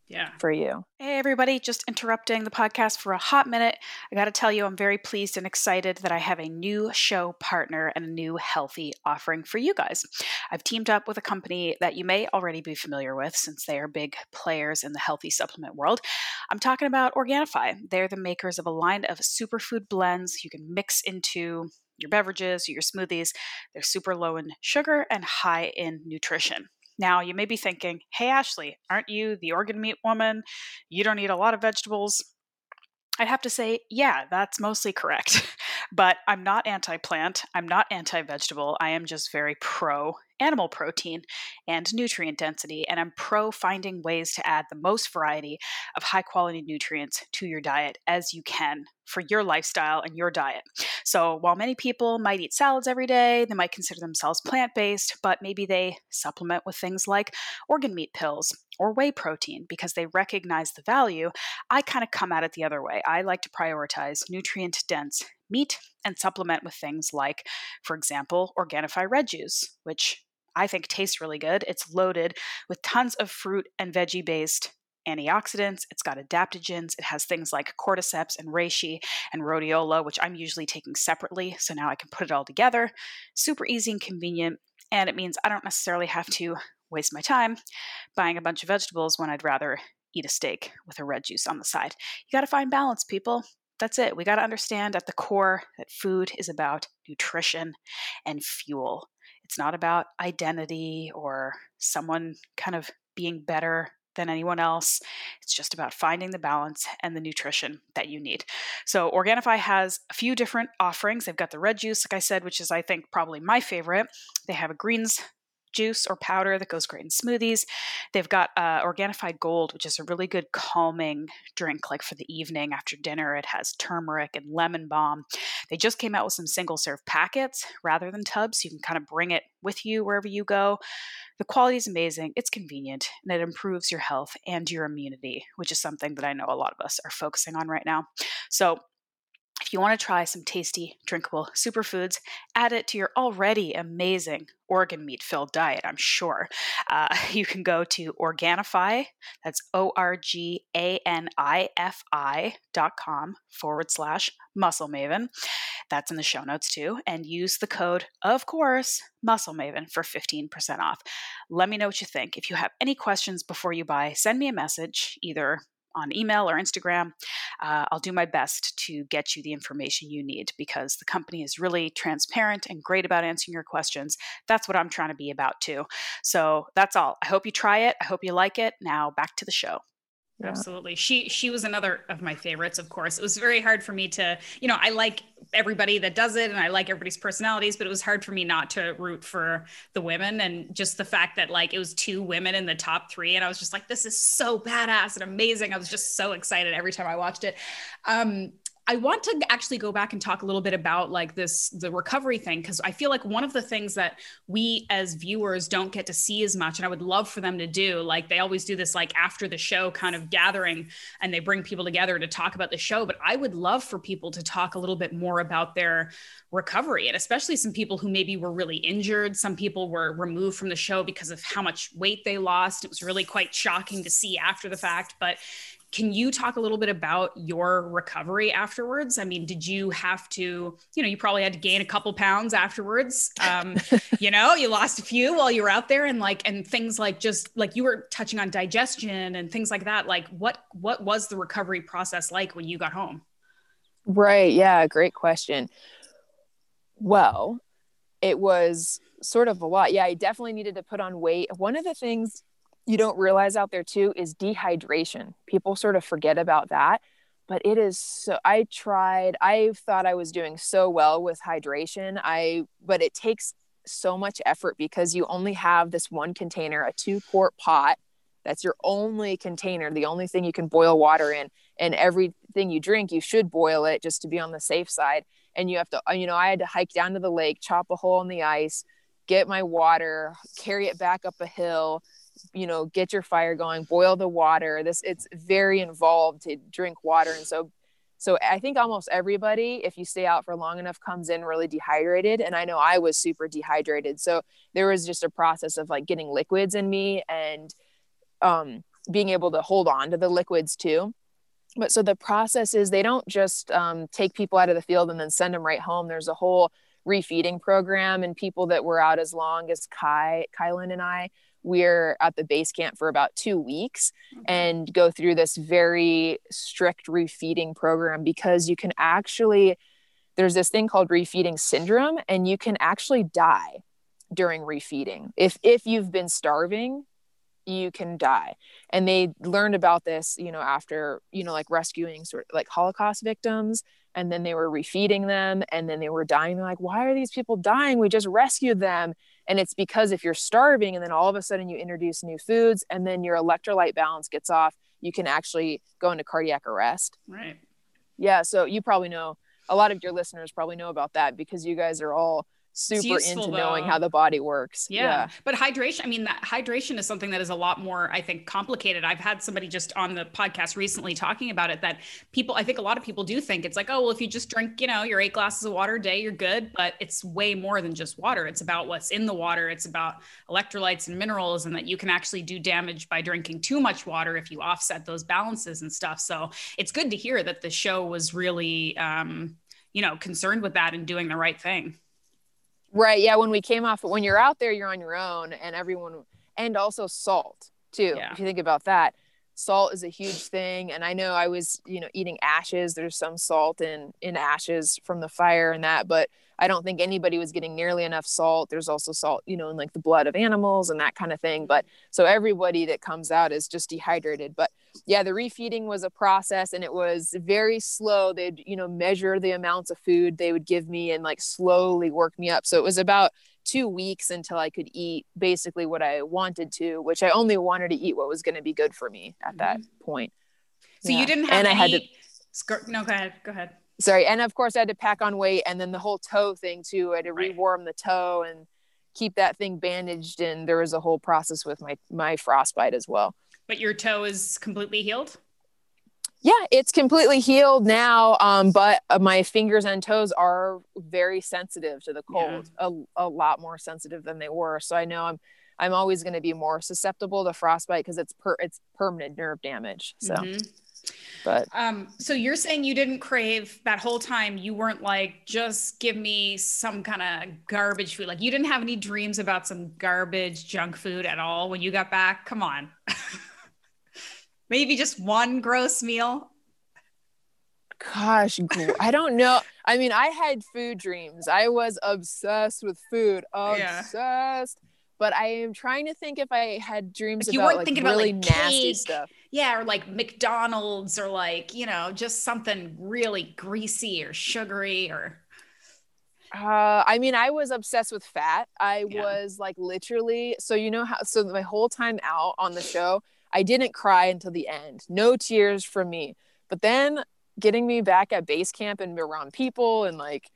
yeah. for you. Hey everybody just interrupting the podcast for a hot minute. I got to tell you i'm very pleased and excited that i have a new show partner and a new healthy offering for you guys. I've teamed up with a company that you may already be familiar with since they are big players in the healthy supplement world. I'm talking about organifi. They're the makers of a line of superfood blends you can mix into your beverages, your smoothies. They're super low in sugar and high in nutrition. Now, you may be thinking, hey, Ashley, aren't you the organ meat woman? You don't eat a lot of vegetables. I'd have to say, yeah, that's mostly correct. *laughs* but I'm not anti plant. I'm not anti vegetable. I am just very pro animal protein and nutrient density, and I'm pro finding ways to add the most variety of high quality nutrients to your diet as you can for your lifestyle and your diet. So, while many people might eat salads every day, they might consider themselves plant based, but maybe they supplement with things like organ meat pills or whey protein because they recognize the value. I kind of come at it the other way. I like to prioritize nutrient dense meat and supplement with things like, for example, Organifi red juice, which I think tastes really good. It's loaded with tons of fruit and veggie based antioxidants. It's got adaptogens. It has things like cordyceps and reishi and rhodiola, which I'm usually taking separately. So now I can put it all together. Super easy and convenient. And it means I don't necessarily have to waste my time buying a bunch of vegetables when I'd rather eat a steak with a red juice on the side. You got to find balance, people that's it. We got to understand at the core that food is about nutrition and fuel. It's not about identity or someone kind of being better than anyone else. It's just about finding the balance and the nutrition that you need. So, Organifi has a few different offerings. They've got the red juice, like I said, which is, I think, probably my favorite. They have a greens juice or powder that goes great in smoothies. They've got uh, Organifi Gold, which is a really good calming drink, like for the evening after dinner. It has turmeric and lemon balm. They just came out with some single serve packets rather than tubs, so you can kind of bring it with you wherever you go. The quality is amazing, it's convenient, and it improves your health and your immunity, which is something that I know a lot of us are focusing on right now. So, you want to try some tasty, drinkable superfoods, add it to your already amazing organ meat filled diet, I'm sure. Uh, *laughs* you can go to Organifi, that's O R G A N I F I dot com forward slash muscle maven. That's in the show notes too. And use the code, of course, muscle maven for 15% off. Let me know what you think. If you have any questions before you buy, send me a message either on email or Instagram. Uh, I'll do my best to get you the information you need because the company is really transparent and great about answering your questions. That's what I'm trying to be about too. So that's all. I hope you try it. I hope you like it. Now back to the show. Yeah. Absolutely. She she was another of my favorites, of course. It was very hard for me to, you know, I like everybody that does it and I like everybody's personalities, but it was hard for me not to root for the women and just the fact that like it was two women in the top 3 and I was just like this is so badass and amazing. I was just so excited every time I watched it. Um I want to actually go back and talk a little bit about like this the recovery thing because I feel like one of the things that we as viewers don't get to see as much and I would love for them to do like they always do this like after the show kind of gathering and they bring people together to talk about the show but I would love for people to talk a little bit more about their recovery and especially some people who maybe were really injured some people were removed from the show because of how much weight they lost it was really quite shocking to see after the fact but can you talk a little bit about your recovery afterwards? I mean, did you have to, you know, you probably had to gain a couple pounds afterwards. Um, *laughs* you know, you lost a few while you were out there and like, and things like just like you were touching on digestion and things like that. Like what, what was the recovery process like when you got home? Right. Yeah. Great question. Well, it was sort of a lot. Yeah. I definitely needed to put on weight. One of the things you don't realize out there too is dehydration. People sort of forget about that, but it is so I tried, I thought I was doing so well with hydration. I but it takes so much effort because you only have this one container, a two quart pot. That's your only container, the only thing you can boil water in. And everything you drink, you should boil it just to be on the safe side. And you have to, you know, I had to hike down to the lake, chop a hole in the ice, get my water, carry it back up a hill, you know get your fire going boil the water. This it's very involved to drink water. And so so i think almost everybody if you stay out for long enough comes in really dehydrated. And i know i was super dehydrated. So there was just a process of like getting liquids in me and um, being able to hold on to the liquids too. But so the process is they don't just um, take people out of the field and then send them right home. There's a whole refeeding program and people that were out as long as kai Kielyn and i we're at the base camp for about two weeks mm-hmm. and go through this very strict refeeding program because you can actually there's this thing called refeeding syndrome and you can actually die during refeeding. If if you've been starving you can die. And they learned about this you know after you know like rescuing sort of like holocaust victims and then they were refeeding them and then they were dying. They're like why are these people dying? We just rescued them and it's because if you're starving and then all of a sudden you introduce new foods and then your electrolyte balance gets off, you can actually go into cardiac arrest. Right. Yeah. So you probably know a lot of your listeners probably know about that because you guys are all super useful, into though. knowing how the body works. Yeah. yeah. But hydration, I mean, that hydration is something that is a lot more, I think, complicated. I've had somebody just on the podcast recently talking about it that people, I think a lot of people do think it's like, oh, well, if you just drink, you know, your eight glasses of water a day, you're good. But it's way more than just water. It's about what's in the water, it's about electrolytes and minerals, and that you can actually do damage by drinking too much water if you offset those balances and stuff. So it's good to hear that the show was really, um, you know, concerned with that and doing the right thing. Right. Yeah. When we came off, when you're out there, you're on your own, and everyone, and also salt too. Yeah. If you think about that, salt is a huge thing. And I know I was, you know, eating ashes. There's some salt in in ashes from the fire and that, but I don't think anybody was getting nearly enough salt. There's also salt, you know, in like the blood of animals and that kind of thing. But so everybody that comes out is just dehydrated. But yeah, the refeeding was a process and it was very slow. They'd, you know, measure the amounts of food they would give me and like slowly work me up. So it was about two weeks until I could eat basically what I wanted to, which I only wanted to eat what was going to be good for me at that mm-hmm. point. So yeah. you didn't have and any... I had to. Skirt... No, go ahead. Go ahead sorry and of course i had to pack on weight and then the whole toe thing too i had to right. rewarm the toe and keep that thing bandaged and there was a whole process with my my frostbite as well but your toe is completely healed yeah it's completely healed now um, but uh, my fingers and toes are very sensitive to the cold yeah. a, a lot more sensitive than they were so i know i'm i'm always going to be more susceptible to frostbite because it's per it's permanent nerve damage so mm-hmm. But um, so you're saying you didn't crave that whole time. You weren't like, just give me some kind of garbage food. Like you didn't have any dreams about some garbage junk food at all when you got back. Come on. *laughs* Maybe just one gross meal. Gosh, I don't know. I mean, I had food dreams. I was obsessed with food, obsessed. Yeah. but I am trying to think if I had dreams Like, you about weren't like thinking about, really like, nasty cake. stuff. Yeah, or like McDonald's or like, you know, just something really greasy or sugary or Uh, I mean, I was obsessed with fat. I Yeah. was like literally. So you know how? So my whole time out on the show, I didn't cry until the end. No tears from me. But then getting me back at base camp and around people and like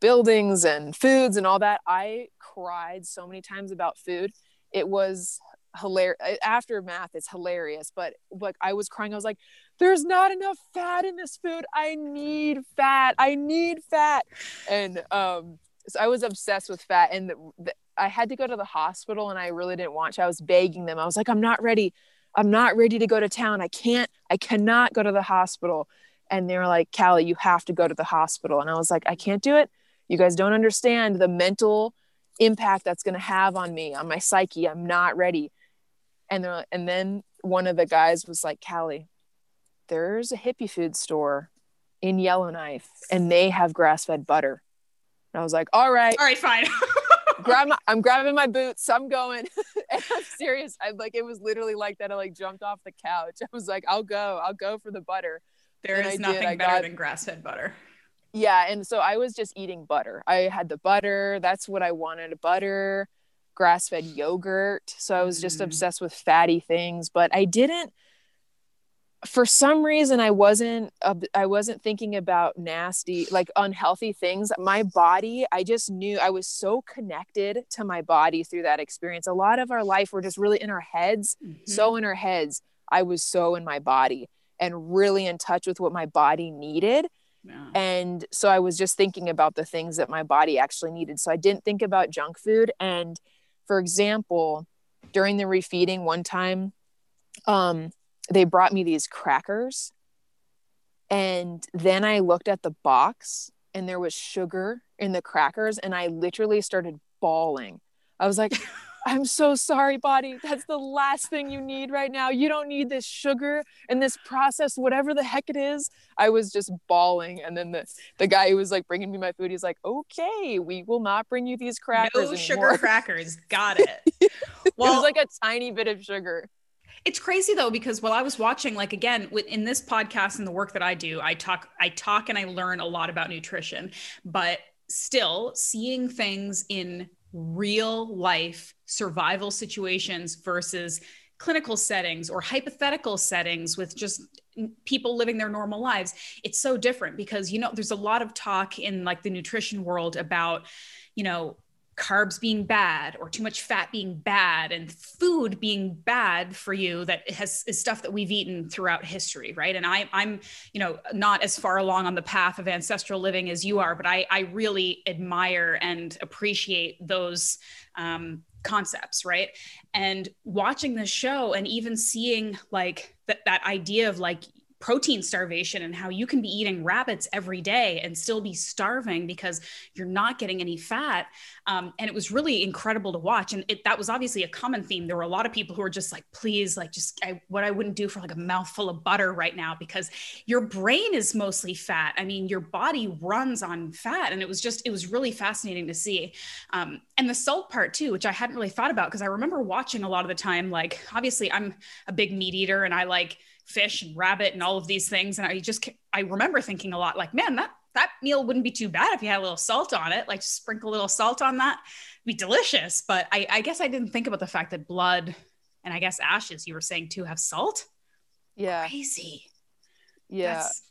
buildings and foods and all that, I cried so many times about food. It was hilarious. After math, it's hilarious. But like I was crying. I was like, "There's not enough fat in this food. I need fat. I need fat." And um, so I was obsessed with fat. And the, the, I had to go to the hospital, and I really didn't want to. I was begging them. I was like, "I'm not ready. I'm not ready to go to town. I can't. I cannot go to the hospital." And they were like, "Callie, you have to go to the hospital." And I was like, "I can't do it. You guys don't understand the mental." impact that's going to have on me on my psyche i'm not ready and they're, and then one of the guys was like callie there's a hippie food store in yellowknife and they have grass-fed butter and i was like all right All right, fine. *laughs* grab my, i'm grabbing my boots. I'm going. *laughs* And i'm serious. I like it was literally like that. I like jumped off the couch. *laughs* I was like i'll go. I'll go for the butter. There And is I nothing I better got- than grass-fed butter. yeah and so i was just eating butter. I had the butter. That's what i wanted butter grass-fed yogurt. So i was just Mm. obsessed with fatty things. But i didn't for some reason i wasn't ob- i wasn't thinking about nasty like unhealthy things. My body i just knew i was so connected to my body through that experience. A lot of our life we're just really in our heads Mhm. so in our heads i was so in my body and really in touch with what my body needed. Yeah. and so i was just thinking about the things that my body actually needed. So i didn't think about junk food. And for example during the refeeding one time um they brought me these crackers and then i looked at the box and there was sugar in the crackers and i literally started bawling. I was like *laughs* i'm so sorry body. That's the last thing you need right now. You don't need this sugar and this processed whatever the heck it is. I was just bawling and then the, the guy who was like bringing me my food he's like okay we will not bring you these crackers no sugar crackers. Got *laughs* it. well, it was like a tiny bit of sugar it's crazy though because while I was watching, like again, in this podcast and the work that I do, I talk, I talk, and I learn a lot about nutrition. But still, seeing things in real life survival situations versus clinical settings or hypothetical settings with just people living their normal lives it's so different because you know there's a lot of talk in like the nutrition world about you know carbs being bad or too much fat being bad and food being bad for you that has is stuff that we've eaten throughout history right? And I, i'm you know not as far along on the path of ancestral living as you are but i, I really admire and appreciate those um, concepts right? And watching this show and even seeing like that that idea of like protein starvation and how you can be eating rabbits every day and still be starving because you're not getting any fat. Um, and it was really incredible to watch. And it, that was obviously a common theme. There were a lot of people who were just like please like just I, what i wouldn't do for like a mouthful of butter right now because your brain is mostly fat. I mean your body runs on fat. And it was just it was really fascinating to see. Um, and the salt part too which i hadn't really thought about because i remember watching a lot of the time like obviously i'm a big meat eater and i like fish and rabbit and all of these things. And i just i remember thinking a lot like man that that meal wouldn't be too bad if you had a little salt on it like just sprinkle a little salt on that. It'd be delicious. But I, I guess i didn't think about the fact that blood and i guess ashes you were saying too have salt? Yeah. Crazy. Yeah. That's,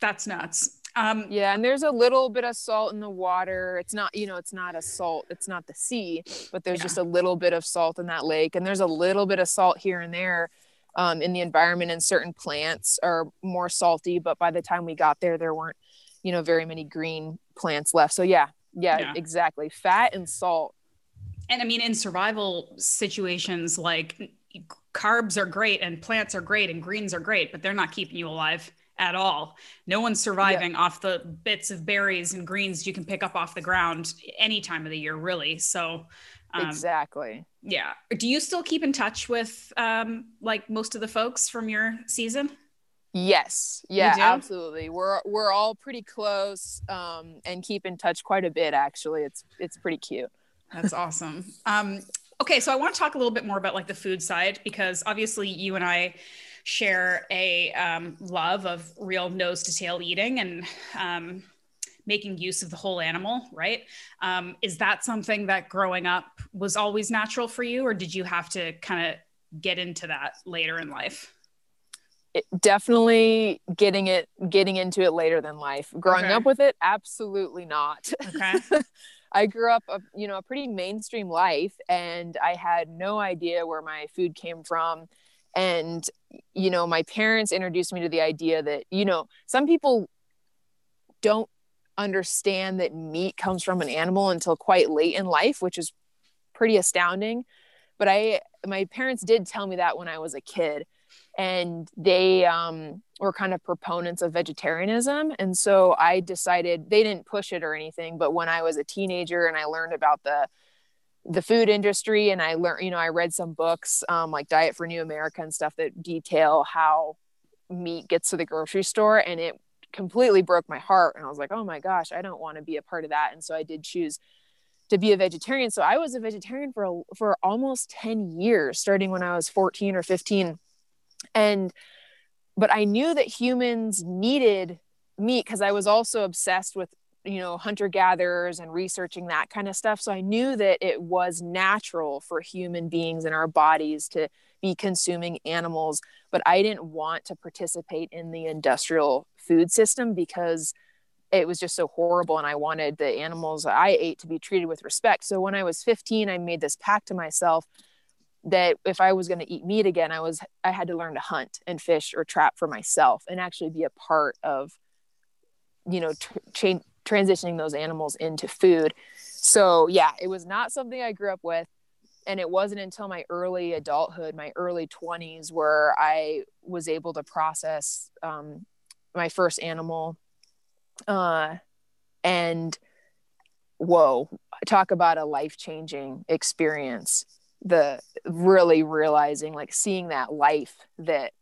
that's nuts. Um Yeah, and there's a little bit of salt in the water. It's not, you know, it's not a salt, it's not the sea, but there's Yeah. just a little bit of salt in that lake. And there's a little bit of salt here and there um, in the environment, and certain plants are more salty. But by the time we got there, there weren't, you know, very many green plants left. So, yeah, yeah, Yeah. exactly. Fat and salt. and i mean in survival situations like carbs are great and plants are great and greens are great but they're not keeping you alive at all no one's surviving off the bits of berries and greens you can pick up off the ground any time of the year really so um, exactly. yeah do you still keep in touch with um, like most of the folks from your season Yes. Yeah, absolutely. We're we're all pretty close um, and keep in touch quite a bit. Actually, it's it's pretty cute. That's awesome. Um, okay, so I want to talk a little bit more about like the food side because obviously you and I share a um, love of real nose to tail eating and um, making use of the whole animal, right? Um, is that something that growing up was always natural for you, or did you have to kind of get into that later in life? It, definitely getting it getting into it later than life growing okay. up with it absolutely not okay *laughs* i grew up a, you know a pretty mainstream life and i had no idea where my food came from and you know my parents introduced me to the idea that you know some people don't understand that meat comes from an animal until quite late in life, which is pretty astounding. But I, my parents did tell me that when I was a kid, and they um, were kind of proponents of vegetarianism. And so I decided they didn't push it or anything. But when I was a teenager and I learned about the the food industry and I learned, you know, I read some books um, like Diet for New America and stuff that detail how meat gets to the grocery store and it completely broke my heart and i was like oh my gosh i don't want to be a part of that. And so i did choose to be a vegetarian. So i was a vegetarian for a, for almost 10 years starting when i was 14 or 15 and but i knew that humans needed meat because i was also obsessed with you know hunter gatherers and researching that kind of stuff. So i knew that it was natural for human beings in our bodies to be consuming animals but i didn't want to participate in the industrial food system because it was just so horrible and I wanted the animals I ate to be treated with respect. So when I was 15, I made this pact to myself that if I was going to eat meat again, I was I had to learn to hunt and fish or trap for myself and actually be a part of you know tra- transitioning those animals into food. So yeah, it was not something I grew up with and it wasn't until my early adulthood, my early 20s where I was able to process um, my first animal uh and whoa talk about a life-changing experience. The really realizing like seeing that life that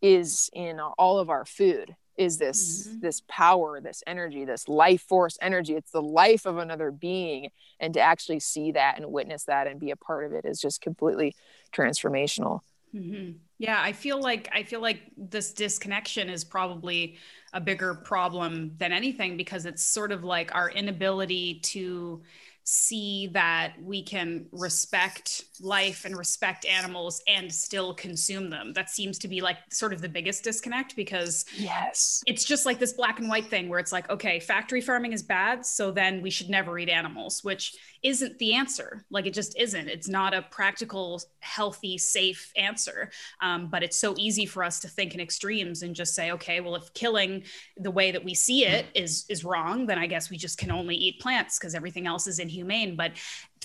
is in all of our food is this mm-hmm. this power this energy this life force energy it's the life of another being and to actually see that and witness that and be a part of it is just completely transformational mm-hmm. Yeah, I feel like I feel like this disconnection is probably a bigger problem than anything because it's sort of like our inability to see that we can respect life and respect animals and still consume them. That seems to be like sort of the biggest disconnect because yes. It's just like this black and white thing where it's like okay, factory farming is bad, so then we should never eat animals, which isn't the answer. Like it just isn't. It's not a practical, healthy, safe answer. Um, but it's so easy for us to think in extremes and just say, okay, well, if killing the way that we see it is is wrong, then I guess we just can only eat plants because everything else is inhumane. But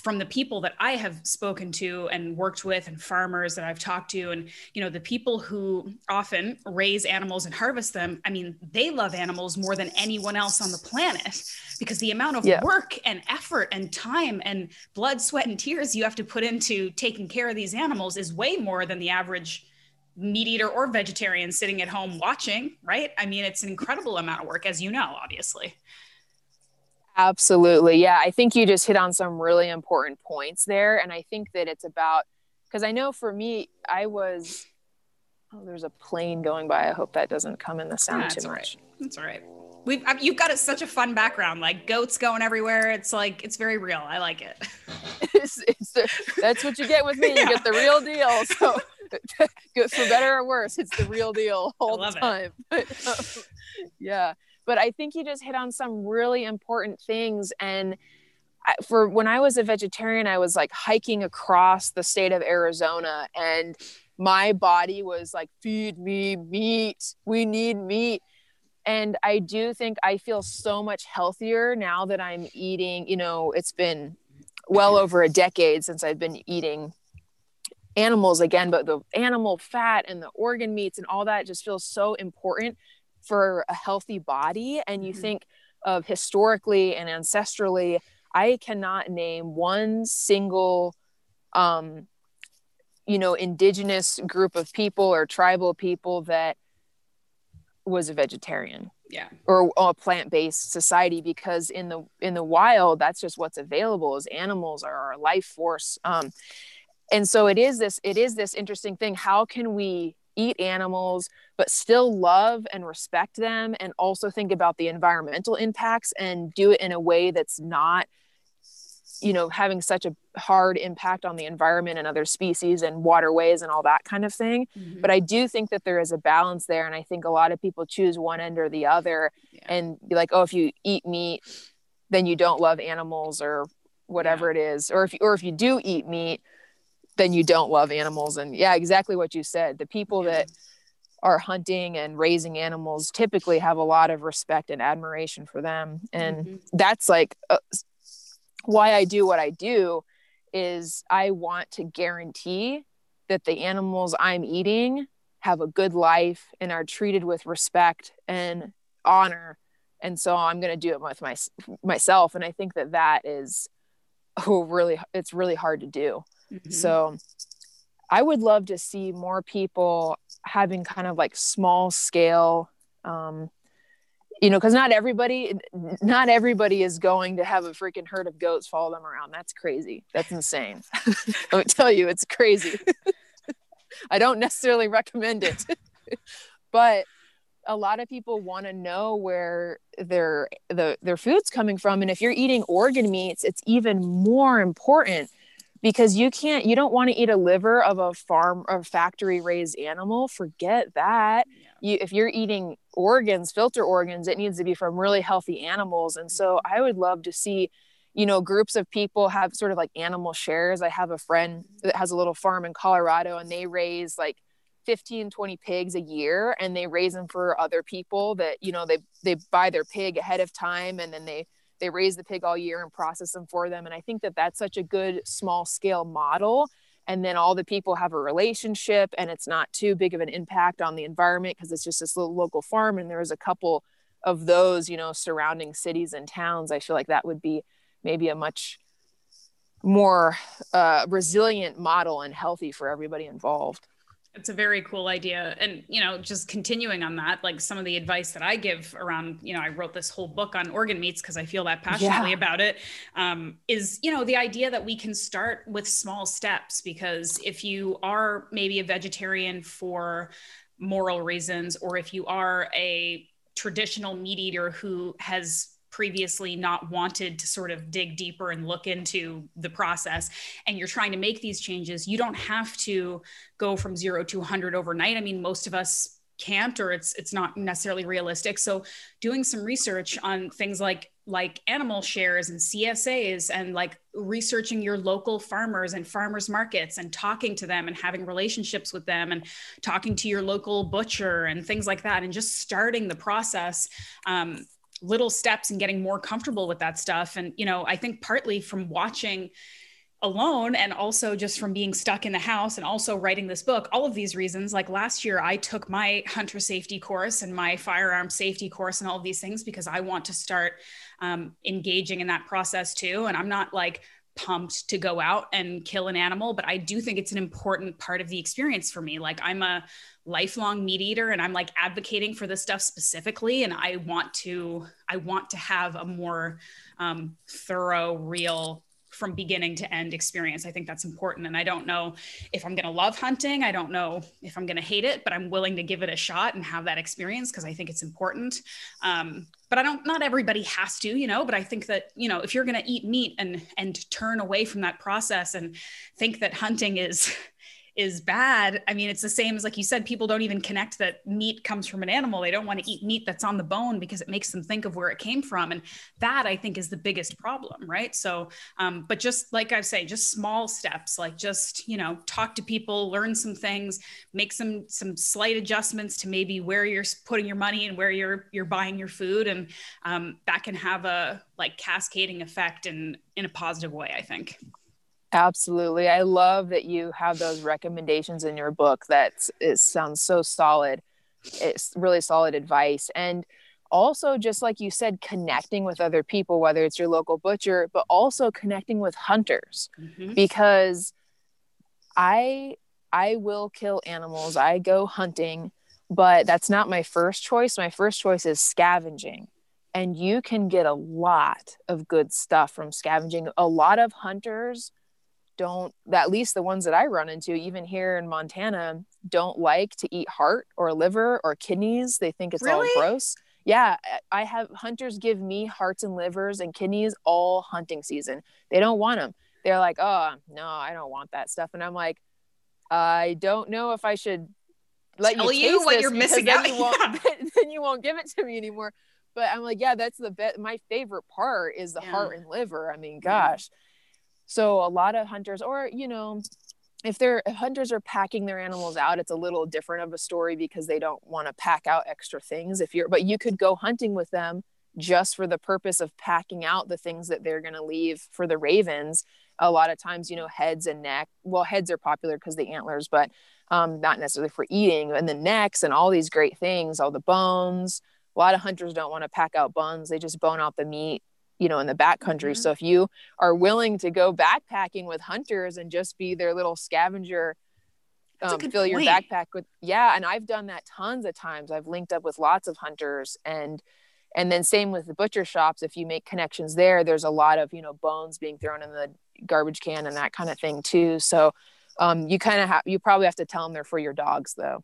from the people that I have spoken to and worked with and farmers that I've talked to and you know the people who often raise animals and harvest them I mean they love animals more than anyone else on the planet because the amount of yeah. work and effort and time and blood sweat and tears you have to put into taking care of these animals is way more than the average meat eater or vegetarian sitting at home watching, right? I mean, it's an incredible amount of work, as you know, obviously. Absolutely. Yeah. I think you just hit on some really important points there. And I think that it's about, because I know for me, I was, oh, there's a plane going by. I hope that doesn't come in the sound yeah, too much. Right. That's all right. We've, I mean, you've got such a fun background, like goats going everywhere. It's like, it's very real. I like it. *laughs* it's, it's the, that's what you get with me. You *laughs* get the real deal. So *laughs* good for better or worse it's the real deal all the time but, um, yeah but i think you just hit on some really important things. And for when i was a vegetarian i was like hiking across the state of arizona and my body was like feed me meat. We need meat. And i do think i feel so much healthier now that i'm eating you know it's been well over a decade since i've been eating animals again, but the animal fat and the organ meats and all that just feels so important for a healthy body. And you mm-hmm. think of historically and ancestrally, I cannot name one single, um, you know, indigenous group of people or tribal people that was a vegetarian. yeah or a plant-based society because in the in the wild that's just what's available is animals are our life force um and so it is this it is this interesting thing how can we eat animals but still love and respect them and also think about the environmental impacts and do it in a way that's not you know having such a hard impact on the environment and other species and waterways and all that kind of thing mm-hmm. but i do think that there is a balance there and i think a lot of people choose one end or the other yeah. and be like oh if you eat meat then you don't love animals or whatever yeah. it is or if or if you do eat meat then you don't love animals and yeah exactly what you said the people yeah. that are hunting and raising animals typically have a lot of respect and admiration for them and mm-hmm. that's like uh, why I do what I do is I want to guarantee that the animals I'm eating have a good life and are treated with respect and honor. And so I'm going to do it with my, myself. And I think that that is oh, *laughs* really, it's really hard to do. Mm-hmm. So I would love to see more people having kind of like small scale um, you know because not everybody not everybody is going to have a freaking herd of goats follow them around. That's crazy. That's insane. *laughs* Let me tell you it's crazy. *laughs* I don't necessarily recommend it. *laughs* But a lot of people want to know where their the their food's coming from. And if you're eating organ meats it's even more important because you can't you don't want to eat a liver of a farm or factory raised animal forget that. Yeah. You if you're eating organs filter organs it needs to be from really healthy animals and so mm-hmm. i would love to see you know groups of people have sort of like animal shares. I have a friend mm-hmm. that has a little farm in colorado and they raise like 15 20 pigs a year and they raise them for other people that you know they they buy their pig ahead of time and then they they raise the pig all year and process them for them. And i think that that's such a good small scale model. And then all the people have a relationship and it's not too big of an impact on the environment because it's just this little local farm and there's a couple of those you know surrounding cities and towns. I feel like that would be maybe a much more uh, resilient model and healthy for everybody involved it's a very cool idea. And, you know, just continuing on that, like some of the advice that I give around, you know, I wrote this whole book on organ meats because I feel that passionately yeah. about it. Um, is, you know, the idea that we can start with small steps because if you are maybe a vegetarian for moral reasons, or if you are a traditional meat eater who has previously not wanted to sort of dig deeper and look into the process and you're trying to make these changes you don't have to go from 0 to 100 overnight. I mean most of us can't or it's it's not necessarily realistic. So doing some research on things like like animal shares and CSAs and like researching your local farmers and farmers markets and talking to them and having relationships with them and talking to your local butcher and things like that and just starting the process um, little steps and getting more comfortable with that stuff. And, you know, I think partly from watching alone and also just from being stuck in the house and also writing this book all of these reasons like last year i took my hunter safety course and my firearm safety course and all of these things because i want to start um, engaging in that process too and i'm not like pumped to go out and kill an animal but i do think it's an important part of the experience for me like i'm a lifelong meat eater and I'm like advocating for this stuff specifically. And I want to, I want to have a more um, thorough, real from beginning to end experience. I think that's important. And I don't know if I'm going to love hunting. I don't know if I'm going to hate it, but I'm willing to give it a shot and have that experience because I think it's important. Um, but I don't, not everybody has to, you know, but I think that, you know, if you're going to eat meat and, and turn away from that process and think that hunting is, is bad i mean it's the same as like you said people don't even connect that meat comes from an animal. They don't want to eat meat that's on the bone because it makes them think of where it came from and that i think is the biggest problem right? So um, but just like i say just small steps like just you know talk to people learn some things make some some slight adjustments to maybe where you're putting your money and where you're you're buying your food and um, that can have a like cascading effect in in a positive way i think Absolutely. I love that you have those recommendations in your book. That it sounds so solid. It's really solid advice. And also, just like you said, connecting with other people, whether it's your local butcher, but also connecting with hunters, mm-hmm. because I I will kill animals. I go hunting, but that's not my first choice. My first choice is scavenging. And you can get a lot of good stuff from scavenging. A lot of hunters don't, at least the ones that I run into, even here in Montana, don't like to eat heart or liver or kidneys. They think it's really? all gross. Yeah, I have hunters give me hearts and livers and kidneys all hunting season. They don't want them. They're like, oh, no, I don't want that stuff. And I'm like, I don't know if I should let Tell you, you what you're missing out. Then you, won't, *laughs* *laughs* then you won't give it to me anymore. But I'm like, yeah, that's the best. My favorite part is the yeah. heart and liver. I mean, gosh. Yeah. So a lot of hunters, or you know, if they're if hunters are packing their animals out, it's a little different of a story because they don't want to pack out extra things. If you're, but you could go hunting with them just for the purpose of packing out the things that they're going to leave for the ravens. A lot of times, you know, heads and neck. Well, heads are popular because the antlers, but um, not necessarily for eating. And the necks and all these great things, all the bones. A lot of hunters don't want to pack out bones; they just bone out the meat you know in the backcountry. Mm-hmm. so if you are willing to go backpacking with hunters and just be their little scavenger um, fill point. your backpack with yeah and i've done that tons of times. I've linked up with lots of hunters and and then same with the butcher shops. If you make connections there there's a lot of you know bones being thrown in the garbage can and that kind of thing too. So um, you kind of have you probably have to tell them they're for your dogs though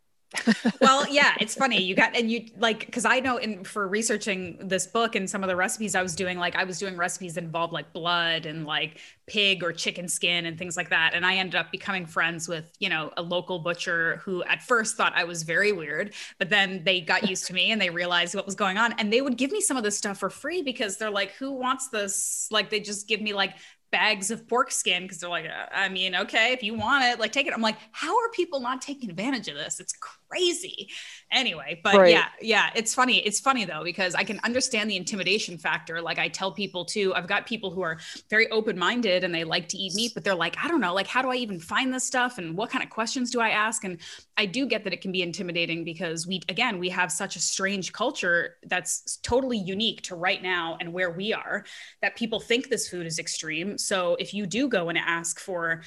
well, yeah, it's funny. You got, and you like, because I know in for researching this book and some of the recipes I was doing, like, I was doing recipes that involved like blood and like pig or chicken skin and things like that. And I ended up becoming friends with, you know, a local butcher who at first thought I was very weird, but then they got used to me and they realized what was going on. And they would give me some of this stuff for free because they're like, who wants this? Like, they just give me like bags of pork skin because they're like, uh, I mean, okay, if you want it, like take it. I'm like, how are people not taking advantage of this? It's crazy. Anyway, but right. yeah, yeah, it's funny. It's funny though, because I can understand the intimidation factor. Like I tell people too, I've got people who are very open minded and they like to eat meat, but they're like, I don't know, like, how do I even find this stuff? And what kind of questions do I ask? And I do get that it can be intimidating because we, again, we have such a strange culture that's totally unique to right now and where we are that people think this food is extreme. So if you do go and ask for,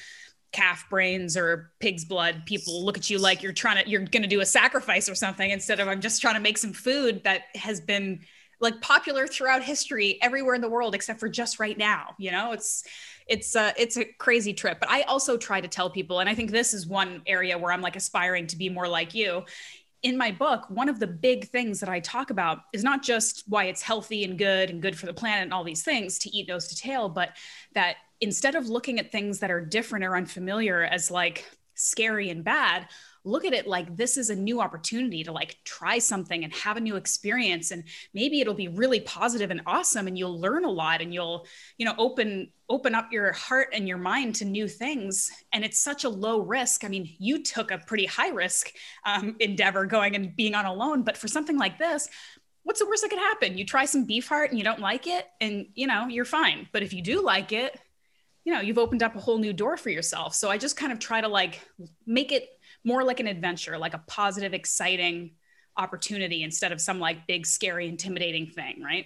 calf brains or pig's blood people look at you like you're trying to you're going to do a sacrifice or something instead of i'm just trying to make some food that has been like popular throughout history everywhere in the world except for just right now you know? It's it's a it's a crazy trip. But i also try to tell people and i think this is one area where i'm like aspiring to be more like you. In my book, one of the big things that I talk about is not just why it's healthy and good and good for the planet and all these things to eat nose to tail, but that instead of looking at things that are different or unfamiliar as like scary and bad, look at it like this is a new opportunity to like try something and have a new experience. And maybe it'll be really positive and awesome and you'll learn a lot and you'll you know open open up your heart and your mind to new things. And it's such a low risk. I mean you took a pretty high risk um, endeavor going and being on Alone but for something like this what's the worst that could happen? You try some beef heart and you don't like it and you know you're fine. But if you do like it you know you've opened up a whole new door for yourself. So i just kind of try to like make it more like an adventure like a positive exciting opportunity instead of some like big scary intimidating thing right?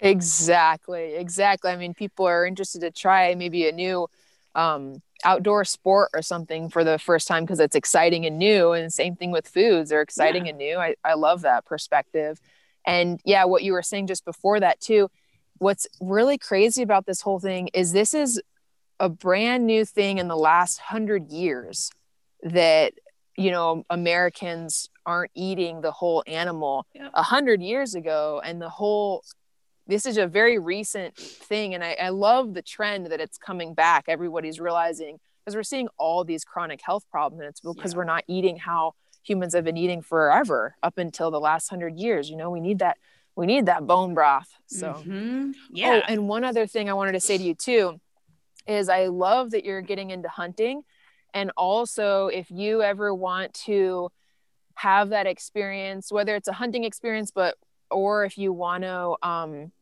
Exactly exactly. I mean people are interested to try maybe a new um, outdoor sport or something for the first time because it's exciting and new. And same thing with foods they're exciting yeah. and new. I, I love that perspective. And yeah what you were saying just before that too what's really crazy about this whole thing is this is a brand new thing in the last hundred years that you know americans aren't eating the whole animal a yeah. hundred years ago and the whole this is a very recent thing and I, I love the trend that it's coming back everybody's realizing because we're seeing all these chronic health problems and it's because yeah. we're not eating how humans have been eating forever up until the last hundred years you know we need that we need that bone broth. So, mm-hmm. yeah. Oh, and one other thing I wanted to say to you too is I love that you're getting into hunting. And also, if you ever want to have that experience, whether it's a hunting experience, but or if you want to um,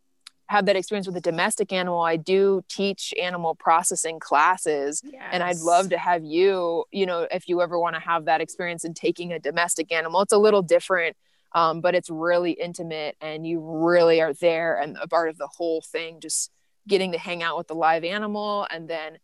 have that experience with a domestic animal, I do teach animal processing classes. Yes. And I'd love to have you, you know, if you ever want to have that experience in taking a domestic animal, it's a little different um, but it's really intimate and you really are there and a part of the whole thing just getting to hang out with the live animal and then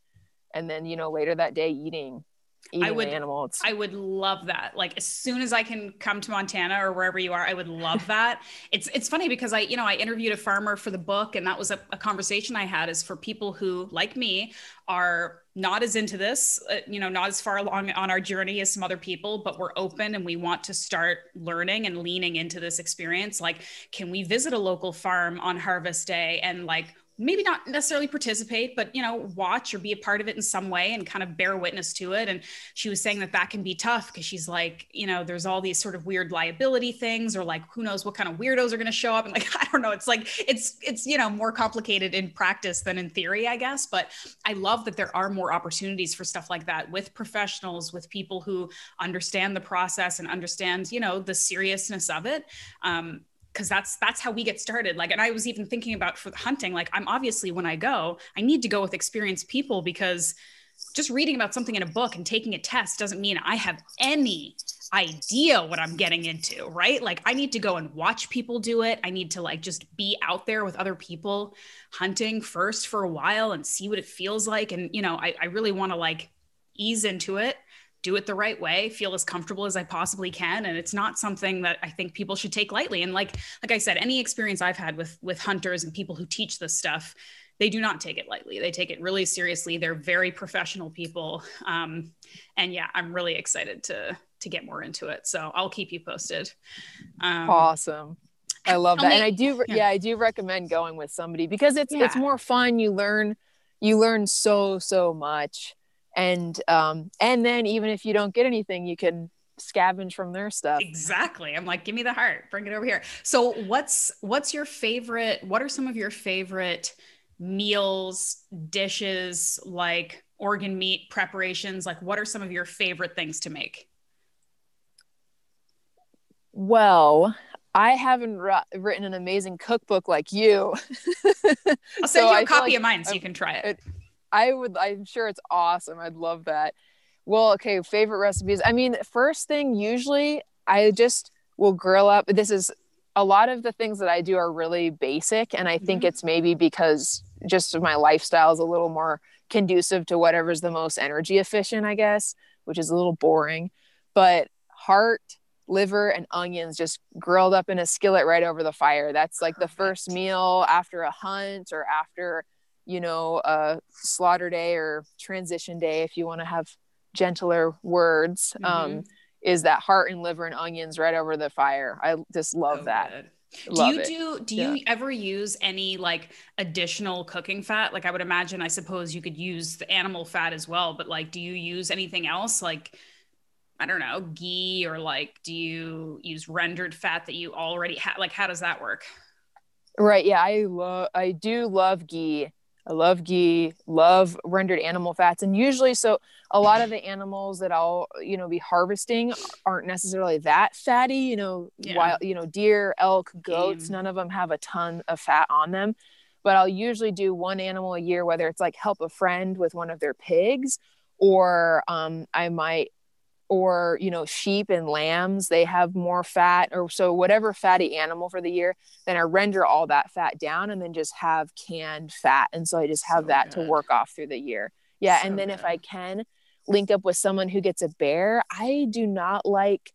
and then you know later that day eating eating I would, an animal. It's- I would love that. Like as soon as I can come to Montana or wherever you are, I would love that. *laughs* it's it's funny because I, you know, I interviewed a farmer for the book and that was a, a conversation I had is for people who, like me, are not as into this, uh, you know, not as far along on our journey as some other people, but we're open and we want to start learning and leaning into this experience. Like, can we visit a local farm on harvest day and like maybe not necessarily participate but you know watch or be a part of it in some way and kind of bear witness to it. And she was saying that that can be tough because she's like you know there's all these sort of weird liability things or like who knows what kind of weirdos are going to show up. And like *laughs* i don't know. It's like it's it's you know more complicated in practice than in theory i guess. But i love that there are more opportunities for stuff like that with professionals with people who understand the process and understand you know the seriousness of it. Um, because that's that's how we get started. Like and i was even thinking about for hunting like i'm obviously when i go i need to go with experienced people because just reading about something in a book and taking a test doesn't mean i have any idea what i'm getting into right? Like i need to go and watch people do it. I need to like just be out there with other people hunting first for a while and see what it feels like. And you know i, I really want to like ease into it do it the right way feel as comfortable as i possibly can. And it's not something that i think people should take lightly. And like like i said any experience i've had with with hunters and people who teach this stuff they do not take it lightly. They take it really seriously. They're very professional people. Um, and yeah i'm really excited to to get more into it. So i'll keep you posted. Um, awesome. I love that. Me, and i do yeah. yeah i do recommend going with somebody because it's yeah. it's more fun. You learn you learn so so much and um and then even if you don't get anything you can scavenge from their stuff. Exactly. I'm like give me the heart. Bring it over here. So what's what's your favorite what are some of your favorite meals dishes like organ meat preparations? Like what are some of your favorite things to make? Well I haven't r- written an amazing cookbook like you. I'll *laughs* send so you a copy like of mine so you can try it. it I would, I'm sure it's awesome. I'd love that. Well, okay, favorite recipes. I mean, first thing, usually I just will grill up. This is a lot of the things that I do are really basic. And I think mm-hmm. it's maybe because just my lifestyle is a little more conducive to whatever's the most energy efficient, I guess, which is a little boring. But heart, liver, and onions just grilled up in a skillet right over the fire. That's like the first meal after a hunt or after you know, a slaughter day or transition day, if you want to have gentler words, mm-hmm. um, is that heart and liver and onions right over the fire. I just love that. Good. do you it. do do yeah. you ever use any like additional cooking fat like i would imagine i suppose you could use the animal fat as well but like do you use anything else like i don't know ghee or like do you use rendered fat that you already have like how does that work right yeah i love i do love ghee I love ghee, love rendered animal fats. And usually, so a lot of the animals that I'll, you know, be harvesting aren't necessarily that fatty, you know, yeah. wild, you know, deer, elk, goats, Game. none of them have a ton of fat on them. But I'll usually do one animal a year, whether it's like help a friend with one of their pigs, or um, I might or you know sheep and lambs they have more fat or so whatever fatty animal for the year then i render all that fat down and then just have canned fat and so i just have so that good. to work off through the year yeah so and then good. if i can link up with someone who gets a bear i do not like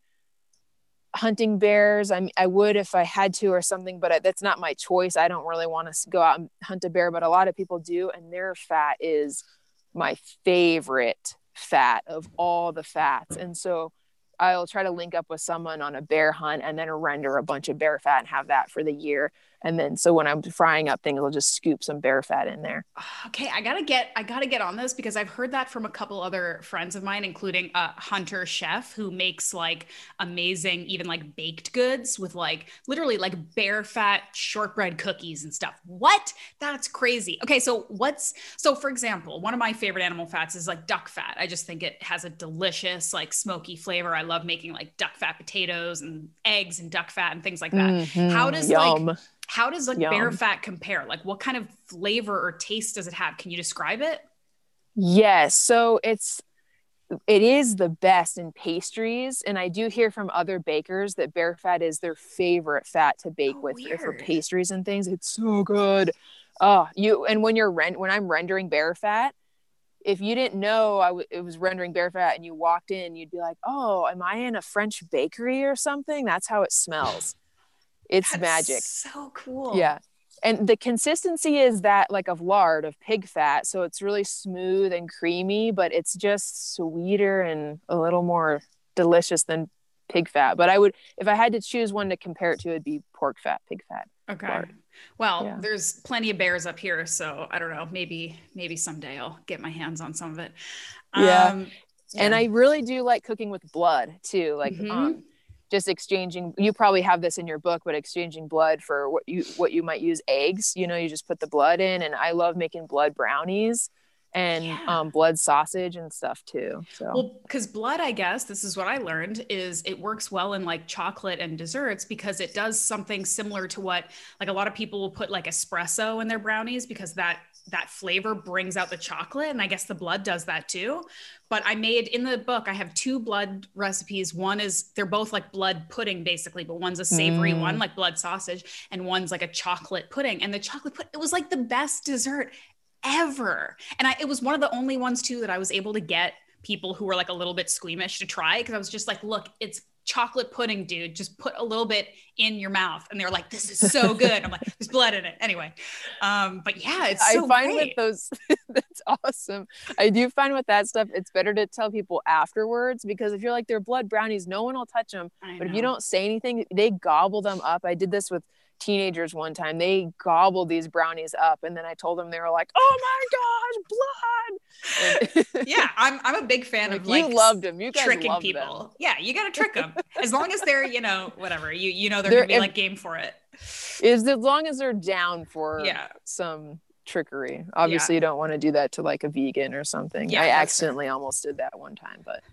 hunting bears i i would if i had to or something but that's not my choice i don't really want to go out and hunt a bear but a lot of people do and their fat is my favorite fat of all the fats. And so I'll try to link up with someone on a bear hunt and then render a bunch of bear fat and have that for the year and then so when i'm frying up things i'll just scoop some bear fat in there. *sighs* Okay i gotta get i gotta get on this because i've heard that from a couple other friends of mine including a hunter chef who makes like amazing even like baked goods with like literally like bear fat shortbread cookies and stuff. What? That's crazy. Okay so what's so for example one of my favorite animal fats is like duck fat. I just think it has a delicious like smoky flavor. I love making like duck fat potatoes and eggs and duck fat and things like that. Mm-hmm, how does yum. like how does like Yum. bear fat compare? Like what kind of flavor or taste does it have? Can you describe it? Yes. So it's it is the best in pastries and i do hear from other bakers that bear fat is their favorite fat to bake oh, with for pastries and things it's so good oh you and when you're rent when i'm rendering bear fat if you didn't know I w- it was rendering bear fat and you walked in, you'd be like, "Oh, am I in a French bakery or something?" That's how it smells. It's That's magic. So cool. Yeah. And the consistency is that like of lard of pig fat, so it's really smooth and creamy, but it's just sweeter and a little more delicious than pig fat. But I would if I had to choose one to compare it to, it'd be pork fat, pig fat. Okay. Lard. Well, Yeah. there's plenty of bears up here, so I don't know. Maybe maybe someday I'll get my hands on some of it. Yeah. Um, And. I really do like cooking with blood too. Like Mhm. um just exchanging you probably have this in your book, but exchanging blood for what you what you might use eggs. You know, you just put the blood in and I love making blood brownies and Yeah. um blood sausage and stuff too. So Well, because blood, I guess, this is what I learned, is it works well in like chocolate and desserts because it does something similar to what like a lot of people will put like espresso in their brownies because that that flavor brings out the chocolate. And I guess the blood does that too. But I made in the book, I have two blood recipes. One is they're both like blood pudding, basically, but one's a savory Mm. one, like blood sausage, and one's like a chocolate pudding. And the chocolate put it was like the best dessert ever. And I, it was one of the only ones too that I was able to get people who were like a little bit squeamish to try because I was just like, look, it's chocolate pudding, dude. Just put a little bit in your mouth. And they're like, this is so good. I'm like, there's blood in it. Anyway. Um, but yeah, it's so I find great. with those *laughs* that's awesome. I do find with that stuff it's better to tell people afterwards because if you're like they're blood brownies, no one will touch them. I But if you don't say anything, they gobble them up. I did this with teenagers one time. They gobbled these brownies up, and then I told them they were like, "Oh my gosh, blood!" And- *laughs* yeah, I'm, I'm a big fan like, of like you loved them. You guys tricking people. them. Yeah, you got to trick them *laughs* as long as they're, you know, whatever you, you know, they're, They're gonna be im- like game for it. Is as long as they're down for Yeah. some trickery. Obviously, you don't want to do that to like a vegan or something. Yeah, I that's fair. accidentally almost did that one time, but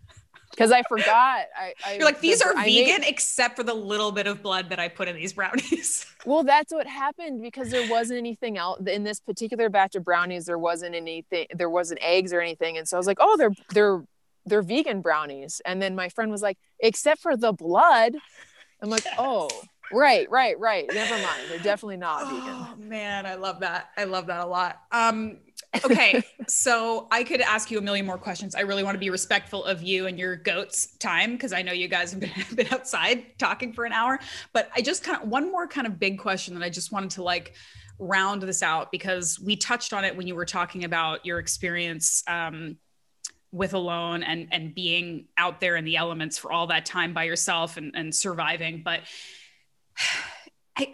because I forgot, I, I You're like, these the- are I made- vegan except for the little bit of blood that I put in these brownies. *laughs* Well, that's what happened because there wasn't anything else in this particular batch of brownies. There wasn't anything. There wasn't eggs or anything, and so I was like, "Oh, they're they're they're vegan brownies." And then my friend was like, "Except for the blood." I'm like, "Oh, right, right, right. Never mind. They're definitely not vegan." Oh man, I love that. I love that a lot. Um, okay, *laughs* so I could ask you a million more questions. I really want to be respectful of you and your goats' time because I know you guys have been, *laughs* been outside talking for an hour. But I just kind of one more kind of big question that I just wanted to like round this out because we touched on it when you were talking about your experience um, with alone and and being out there in the elements for all that time by yourself and, and surviving. But *sighs* I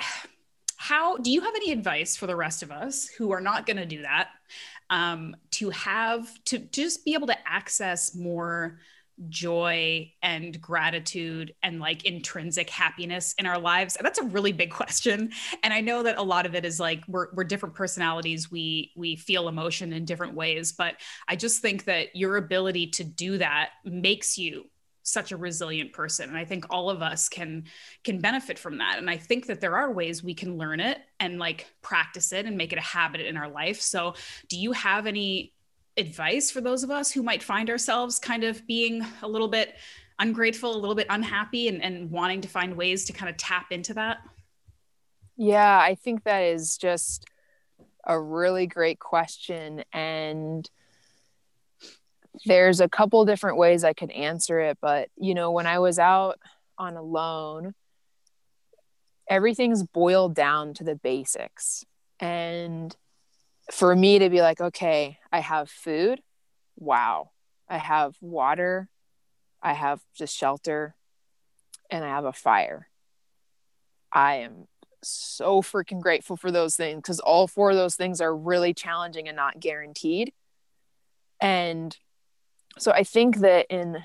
how do you have any advice for the rest of us who are not going to do that um, to have to just be able to access more joy and gratitude and like intrinsic happiness in our lives? And that's a really big *laughs* question. And i know that a lot of it is like we're, we're different personalities. We we feel emotion in different ways. But i just think that your ability to do that makes you such a resilient person. And i think all of us can can benefit from that. And i think that there are ways we can learn it and like practice it and make it a habit in our life. So do you have any advice for those of us who might find ourselves kind of being a little bit ungrateful a little bit unhappy and, and wanting to find ways to kind of tap into that? Yeah, I think that is just a really great question. And there's a couple different ways I could answer it. But, you know, when I was out on Alone, everything's boiled down to the basics. And for me to be like, okay, I have food. Wow. I have water. I have just shelter. And I have a fire. I am so freaking grateful for those things because all four of those things are really challenging and not guaranteed. And so I think that in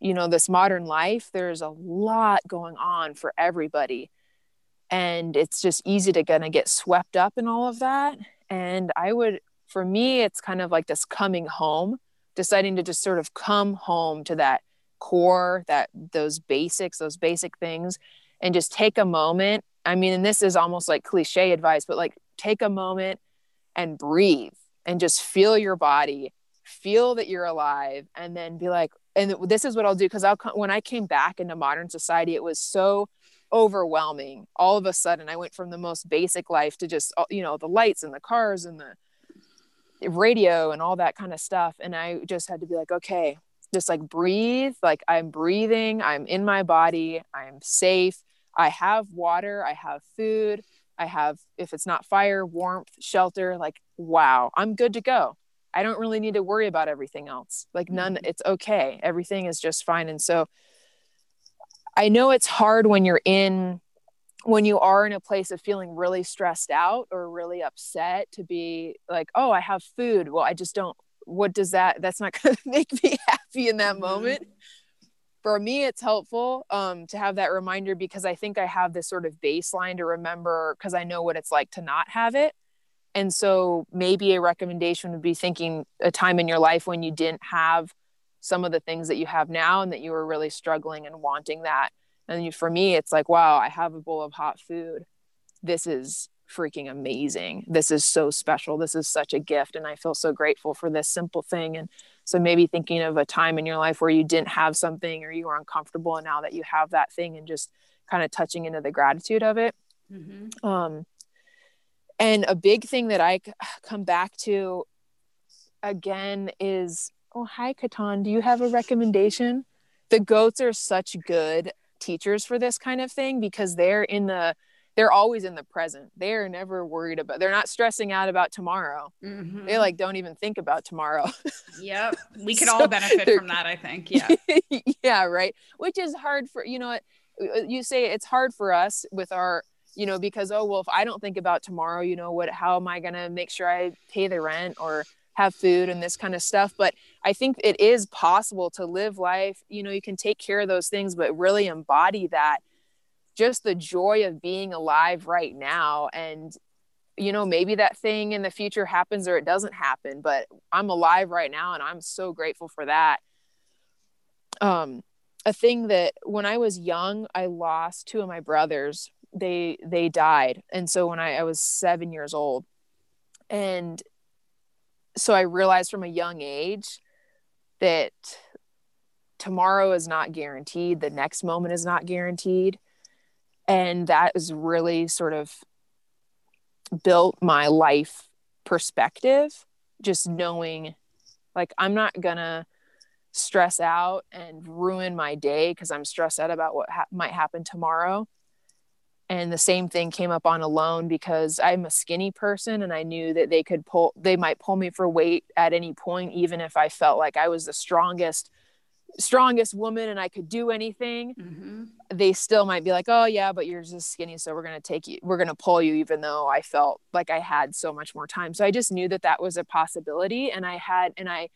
you know this modern life there's a lot going on for everybody. And it's just easy to kind of get swept up in all of that. And I would for me it's kind of like this coming home deciding to just sort of come home to that core that those basics those basic things and just take a moment. I mean, and this is almost like cliche advice, but like take a moment and breathe and just feel your body, feel that you're alive, and then be like, and this is what I'll do because I'll when I came back into modern society, it was so overwhelming. All of a sudden, I went from the most basic life to just you know the lights and the cars and the radio and all that kind of stuff. And I just had to be like, okay, just like breathe. Like I'm breathing, I'm in my body, I'm safe. I have water, I have food, I have, if it's not fire, warmth, shelter, like, wow, I'm good to go. I don't really need to worry about everything else. Like, none, mm-hmm. it's okay. Everything is just fine. And so I know it's hard when you're in, when you are in a place of feeling really stressed out or really upset to be like, oh, I have food. Well, I just don't, what does that, that's not *laughs* going to make me happy in that mm-hmm. moment for me it's helpful um, to have that reminder because i think i have this sort of baseline to remember because i know what it's like to not have it and so maybe a recommendation would be thinking a time in your life when you didn't have some of the things that you have now and that you were really struggling and wanting that. And you, for me it's like wow i have a bowl of hot food. This is freaking amazing. This is so special. This is such a gift. And i feel so grateful for this simple thing. And so maybe thinking of a time in your life where you didn't have something or you were uncomfortable, and now that you have that thing, and just kind of touching into the gratitude of it. Mm-hmm. Um, and a big thing that I *sighs* come back to again is oh hi Katan, do you have a recommendation? The goats are such good teachers for this kind of thing because they're in the they're always in the present. They're never worried about, they're not stressing out about tomorrow. Mm-hmm. They like don't even think about tomorrow. *laughs* yep. We could so all benefit from that, I think. Yeah. *laughs* yeah. Right. Which is hard for, you know, uh, you say it's hard for us with our, you know, because, oh, well, if I don't think about tomorrow, you know, what, how am I going to make sure I pay the rent or have food and this kind of stuff? But I think it is possible to live life, you know, you can take care of those things, but really embody that just the joy of being alive right now. And you know maybe that thing in the future happens or it doesn't happen but i'm alive right now and i'm so grateful for that. Um a thing that when i was young i lost two of my brothers they they died. And so when i, I was seven years old and so i realized from a young age that tomorrow is not guaranteed the next moment is not guaranteed. And that has really sort of built my life perspective just knowing like i'm not gonna stress out and ruin my day because i'm stressed out about what ha- might happen tomorrow and the same thing came up on Alone because i'm a skinny person and i knew that they could pull they might pull me for weight at any point even if i felt like i was the strongest strongest woman and I could do anything, mm-hmm. they still might be like, oh, yeah, but you're just skinny. So we're going to take you, we're going to pull you, even though I felt like I had so much more time. So I just knew that that was a possibility. And I had, and I,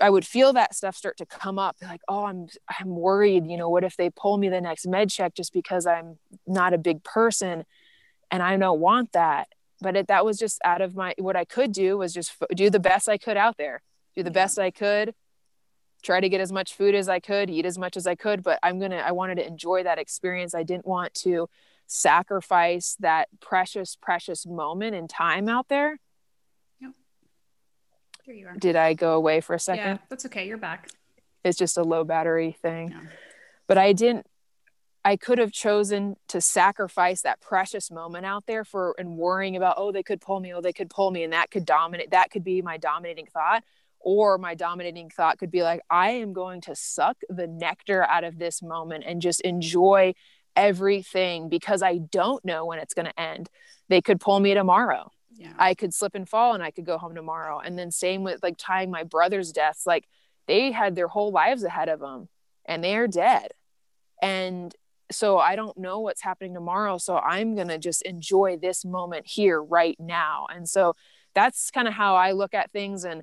I would feel that stuff start to come up like, oh, I'm, I'm worried, you know, what if they pull me the next med check just because I'm not a big person and I don't want that. But it, that was just out of my, what I could do was just f- do the best I could out there, do the yeah. best I could try to get as much food as I could, eat as much as I could, but I'm going to I wanted to enjoy that experience. I didn't want to sacrifice that precious precious moment in time out there. Here you are. Did I go away for a second? Yeah, that's okay. You're back. It's just a low battery thing. Yeah. But I didn't I could have chosen to sacrifice that precious moment out there for and worrying about, oh, they could pull me, oh, they could pull me, and that could dominate. That could be my dominating thought or my dominating thought could be like i am going to suck the nectar out of this moment and just enjoy everything because i don't know when it's going to end they could pull me tomorrow yeah. i could slip and fall and i could go home tomorrow and then same with like tying my brother's deaths like they had their whole lives ahead of them and they're dead and so i don't know what's happening tomorrow so i'm going to just enjoy this moment here right now and so that's kind of how i look at things and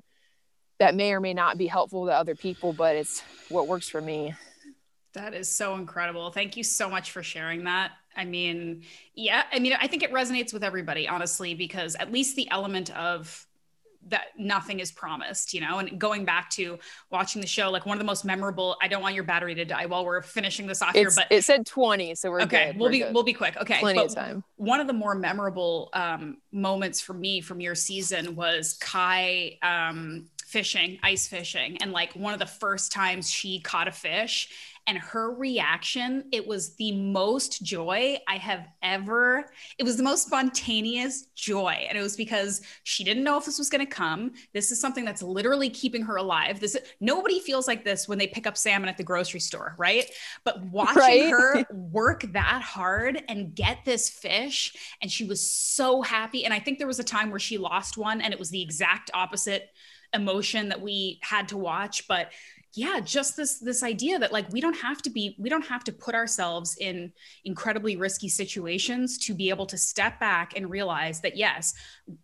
that may or may not be helpful to other people, but it's what works for me. That is so incredible. Thank you so much for sharing that. I mean, yeah, I mean, I think it resonates with everybody, honestly, because at least the element of that nothing is promised, you know, and going back to watching the show, like one of the most memorable, I don't want your battery to die while we're finishing this off it's, here, but it said 20. So we're okay. Good. We'll we're be, good. we'll be quick. Okay. Plenty but of time. One of the more memorable um, moments for me from your season was Kai um, fishing, ice fishing. And like one of the first times she caught a fish and her reaction, it was the most joy I have ever, it was the most spontaneous joy. And it was because she didn't know if this was going to come. This is something that's literally keeping her alive. This nobody feels like this when they pick up salmon at the grocery store, right? But watching right? her *laughs* work that hard and get this fish, and she was so happy. And I think there was a time where she lost one and it was the exact opposite emotion that we had to watch but yeah just this this idea that like we don't have to be we don't have to put ourselves in incredibly risky situations to be able to step back and realize that yes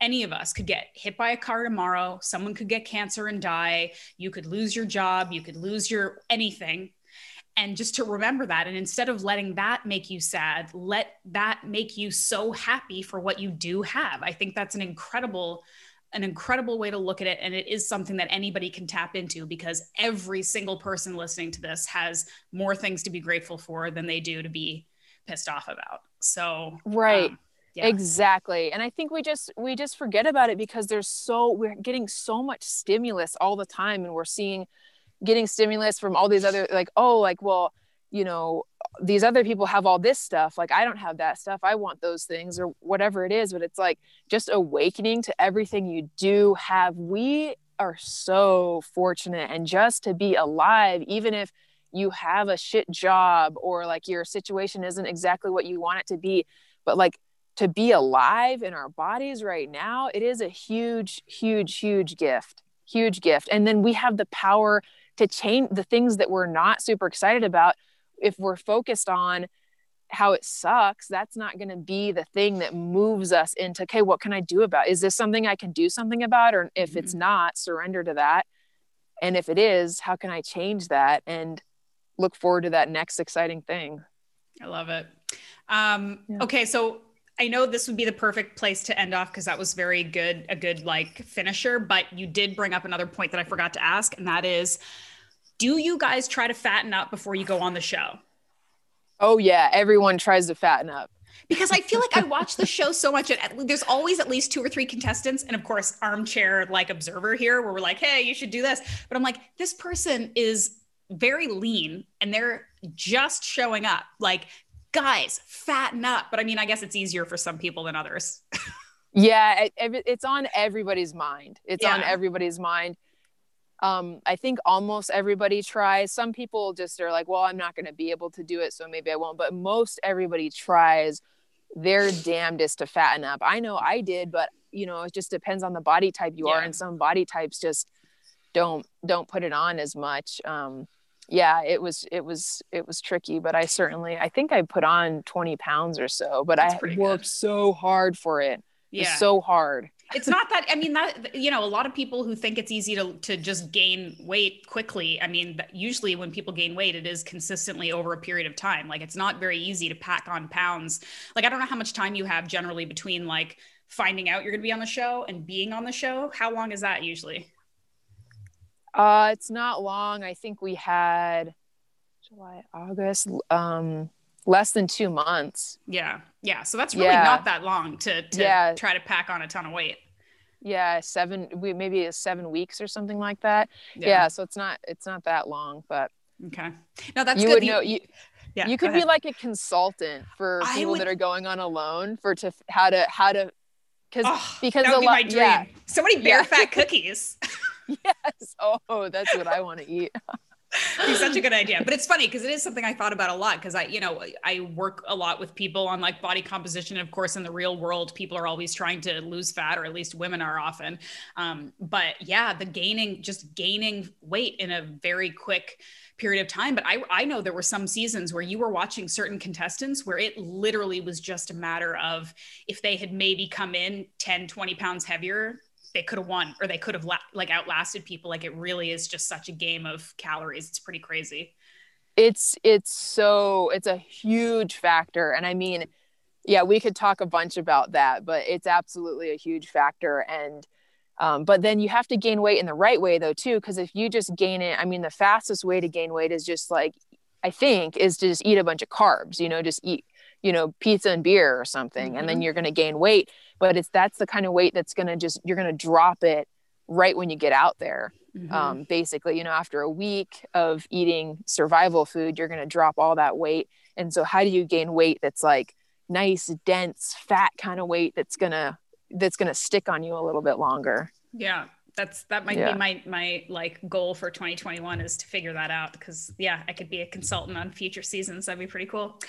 any of us could get hit by a car tomorrow someone could get cancer and die you could lose your job you could lose your anything. And just to remember that and instead of letting that make you sad let that make you so happy for what you do have. I think that's an incredible an incredible way to look at it and it is something that anybody can tap into because every single person listening to this has more things to be grateful for than they do to be pissed off about. So right. um, yeah. exactly. And i think we just we just forget about it because there's so we're getting so much stimulus all the time and we're seeing getting stimulus from all these other like oh like well you know these other people have all this stuff like i don't have that stuff i want those things or whatever it is but it's like just awakening to everything you do have. We are so fortunate and just to be alive even if you have a shit job or like your situation isn't exactly what you want it to be but like to be alive in our bodies right now it is a huge huge huge gift huge gift. And then we have the power to change the things that we're not super excited about if we're focused on how it sucks that's not going to be the thing that moves us into okay what can i do about is this something i can do something about or if mm-hmm. it's not surrender to that and if it is how can i change that and look forward to that next exciting thing i love it um, yeah. okay so I know this would be the perfect place to end off because that was very good, a good like finisher. But you did bring up another point that I forgot to ask, and that is do you guys try to fatten up before you go on the show? Oh yeah, everyone tries to fatten up. Because I feel like I watch the *laughs* show so much. And there's always at least two or three contestants, and of course, armchair like observer here, where we're like, "Hey, you should do this." But I'm like, this person is very lean, and they're just showing up. Like, guys, fatten up. But I mean, I guess it's easier for some people than others. *laughs* yeah, it, it's on everybody's mind. It's yeah. on everybody's mind um, I think almost everybody tries. Some people just are like, well, I'm not going to be able to do it, so maybe I won't. But most everybody tries their damnedest to fatten up. I know I did, but you know, it just depends on the body type you yeah. are, and some body types just don't don't put it on as much. Um, yeah, it was it was it was tricky, but I certainly I think I put on 20 pounds or so, but That's I worked good. so hard for it. Yeah, so hard it's not that i mean that you know a lot of people who think it's easy to, to just gain weight quickly i mean usually when people gain weight it is consistently over a period of time. Like it's not very easy to pack on pounds. Like i don't know how much time you have generally between like finding out you're going to be on the show and being on the show. How long is that usually? Uh it's not long. I think we had july august um less than two months. Yeah. Yeah. So that's really yeah. not that long to, to yeah. try to pack on a ton of weight. Yeah. Seven, we maybe seven weeks or something like that. Yeah. yeah so it's not, it's not that long, but. Okay. No, that's you good. Would you, know, you, yeah, you could be like a consultant for I people would... that are going on alone for to how to how to because oh, because a lot, my dream. Yeah. So many bear yeah. fat *laughs* cookies. yes. Oh, that's what I want to eat be such a good idea. *laughs* But it's funny because it is something I thought about a lot because I, you know, I work a lot with people on like body composition. Of course, in the real world, people are always trying to lose fat, or at least women are often. Um, but yeah, the gaining, just gaining weight in a very quick period of time. But I, I know there were some seasons where you were watching certain contestants where it literally was just a matter of if they had maybe come in 10, 20 pounds heavier, they could have won or they could have la- like outlasted people like it really is just such a game of calories it's pretty crazy it's it's so it's a huge factor and i mean yeah we could talk a bunch about that but it's absolutely a huge factor and um, but then you have to gain weight in the right way though too because if you just gain it i mean the fastest way to gain weight is just like i think is to just eat a bunch of carbs you know just eat you know pizza and beer or something mm-hmm. and then mm-hmm. you're going to gain weight but it's that's the kind of weight that's going to just you're going to drop it right when you get out there. Mm-hmm. um, basically you know after a week of eating survival food you're going to drop all that weight. And so how do you gain weight that's like nice dense fat kind of weight that's going to that's going to stick on you a little bit longer? Yeah that's that might yeah. be my my like goal for 2021 is to figure that out because yeah i could be a consultant on future seasons. That'd be pretty cool.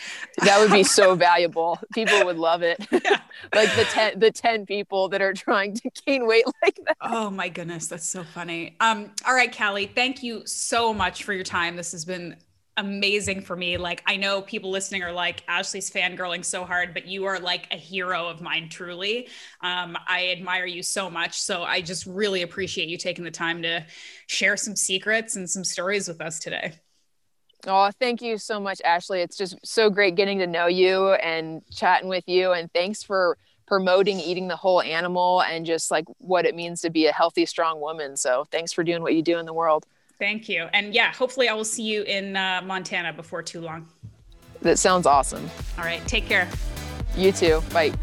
That would be so *laughs* valuable. People would love it. *laughs* Yeah. *laughs* like the 10 the 10 people that are trying to gain weight like that. Oh my goodness that's so funny. Um all right callie thank you so much for your time. This has been amazing for me. Like, I know people listening are like, Ashley's fangirling so hard, but you are like a hero of mine, truly. Um, I admire you so much. So I just really appreciate you taking the time to share some secrets and some stories with us today. Oh, thank you so much, Ashley. It's just so great getting to know you and chatting with you. And thanks for promoting eating the whole animal and just like what it means to be a healthy, strong woman. So thanks for doing what you do in the world. Thank you. And yeah, hopefully I will see you in uh, Montana before too long. That sounds awesome. All right. Take care. You too. Bye.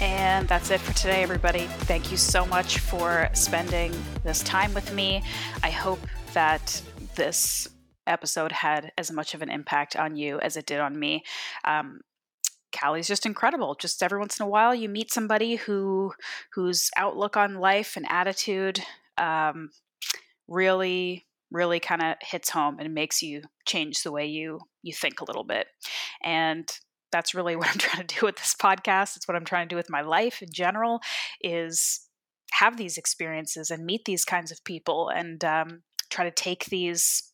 And that's it for today, everybody. Thank you so much for spending this time with me. I hope that this episode had as much of an impact on you as it did on me. Um, Callie's just incredible. Just every once in a while, you meet somebody who whose outlook on life and attitude um, really, really kind of hits home and makes you change the way you you think a little bit. And that's really *laughs* what I'm trying to do with this podcast. It's what I'm trying to do with my life in general. Is have these experiences and meet these kinds of people and um, try to take these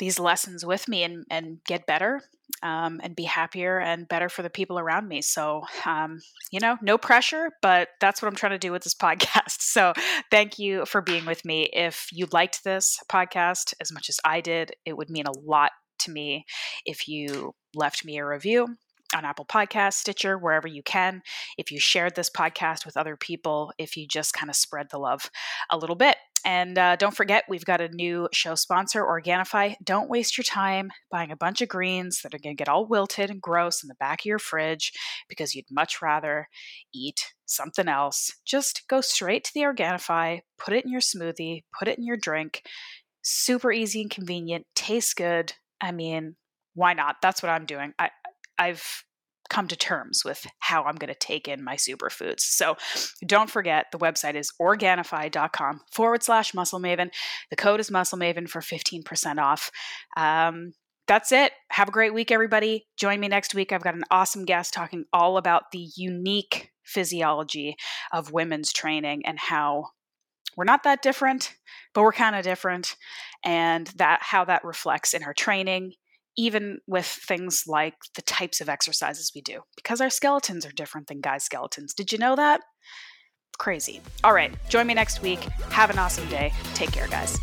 these lessons with me and, and get better um, and be happier and better for the people around me. So, um, you know, no pressure, but that's what I'm trying to do with this *laughs* podcast. So, thank you for being with me. If you liked this podcast as much as I did, it would mean a lot to me if you left me a review on Apple Podcasts, Stitcher, wherever you can. If you shared this podcast with other people, if you just kind of spread the love a little bit. And uh, don't forget, we've got a new show sponsor, Organifi. Don't waste your time buying a bunch of greens that are going to get all wilted and gross in the back of your fridge because you'd much rather eat something else. Just go straight to the Organifi, put it in your smoothie, put it in your drink. Super easy and convenient, tastes good. I mean, why not? That's what I'm doing. I, I've come to terms with how I'm going to take in my superfoods. So don't forget the website is organifi.com forward slash muscle maven. The code is muscle maven for 15% off. Um, that's it. Have a great week, everybody. Join me next week. I've got an awesome guest talking all about the unique physiology of women's training and how we're not that different, but we're kind of different, and that how that reflects in our training even with things like the types of exercises we do, because our skeletons are different than guys' skeletons. Did you know that? Crazy. All right, join me next week. Have an awesome day. Take care, guys.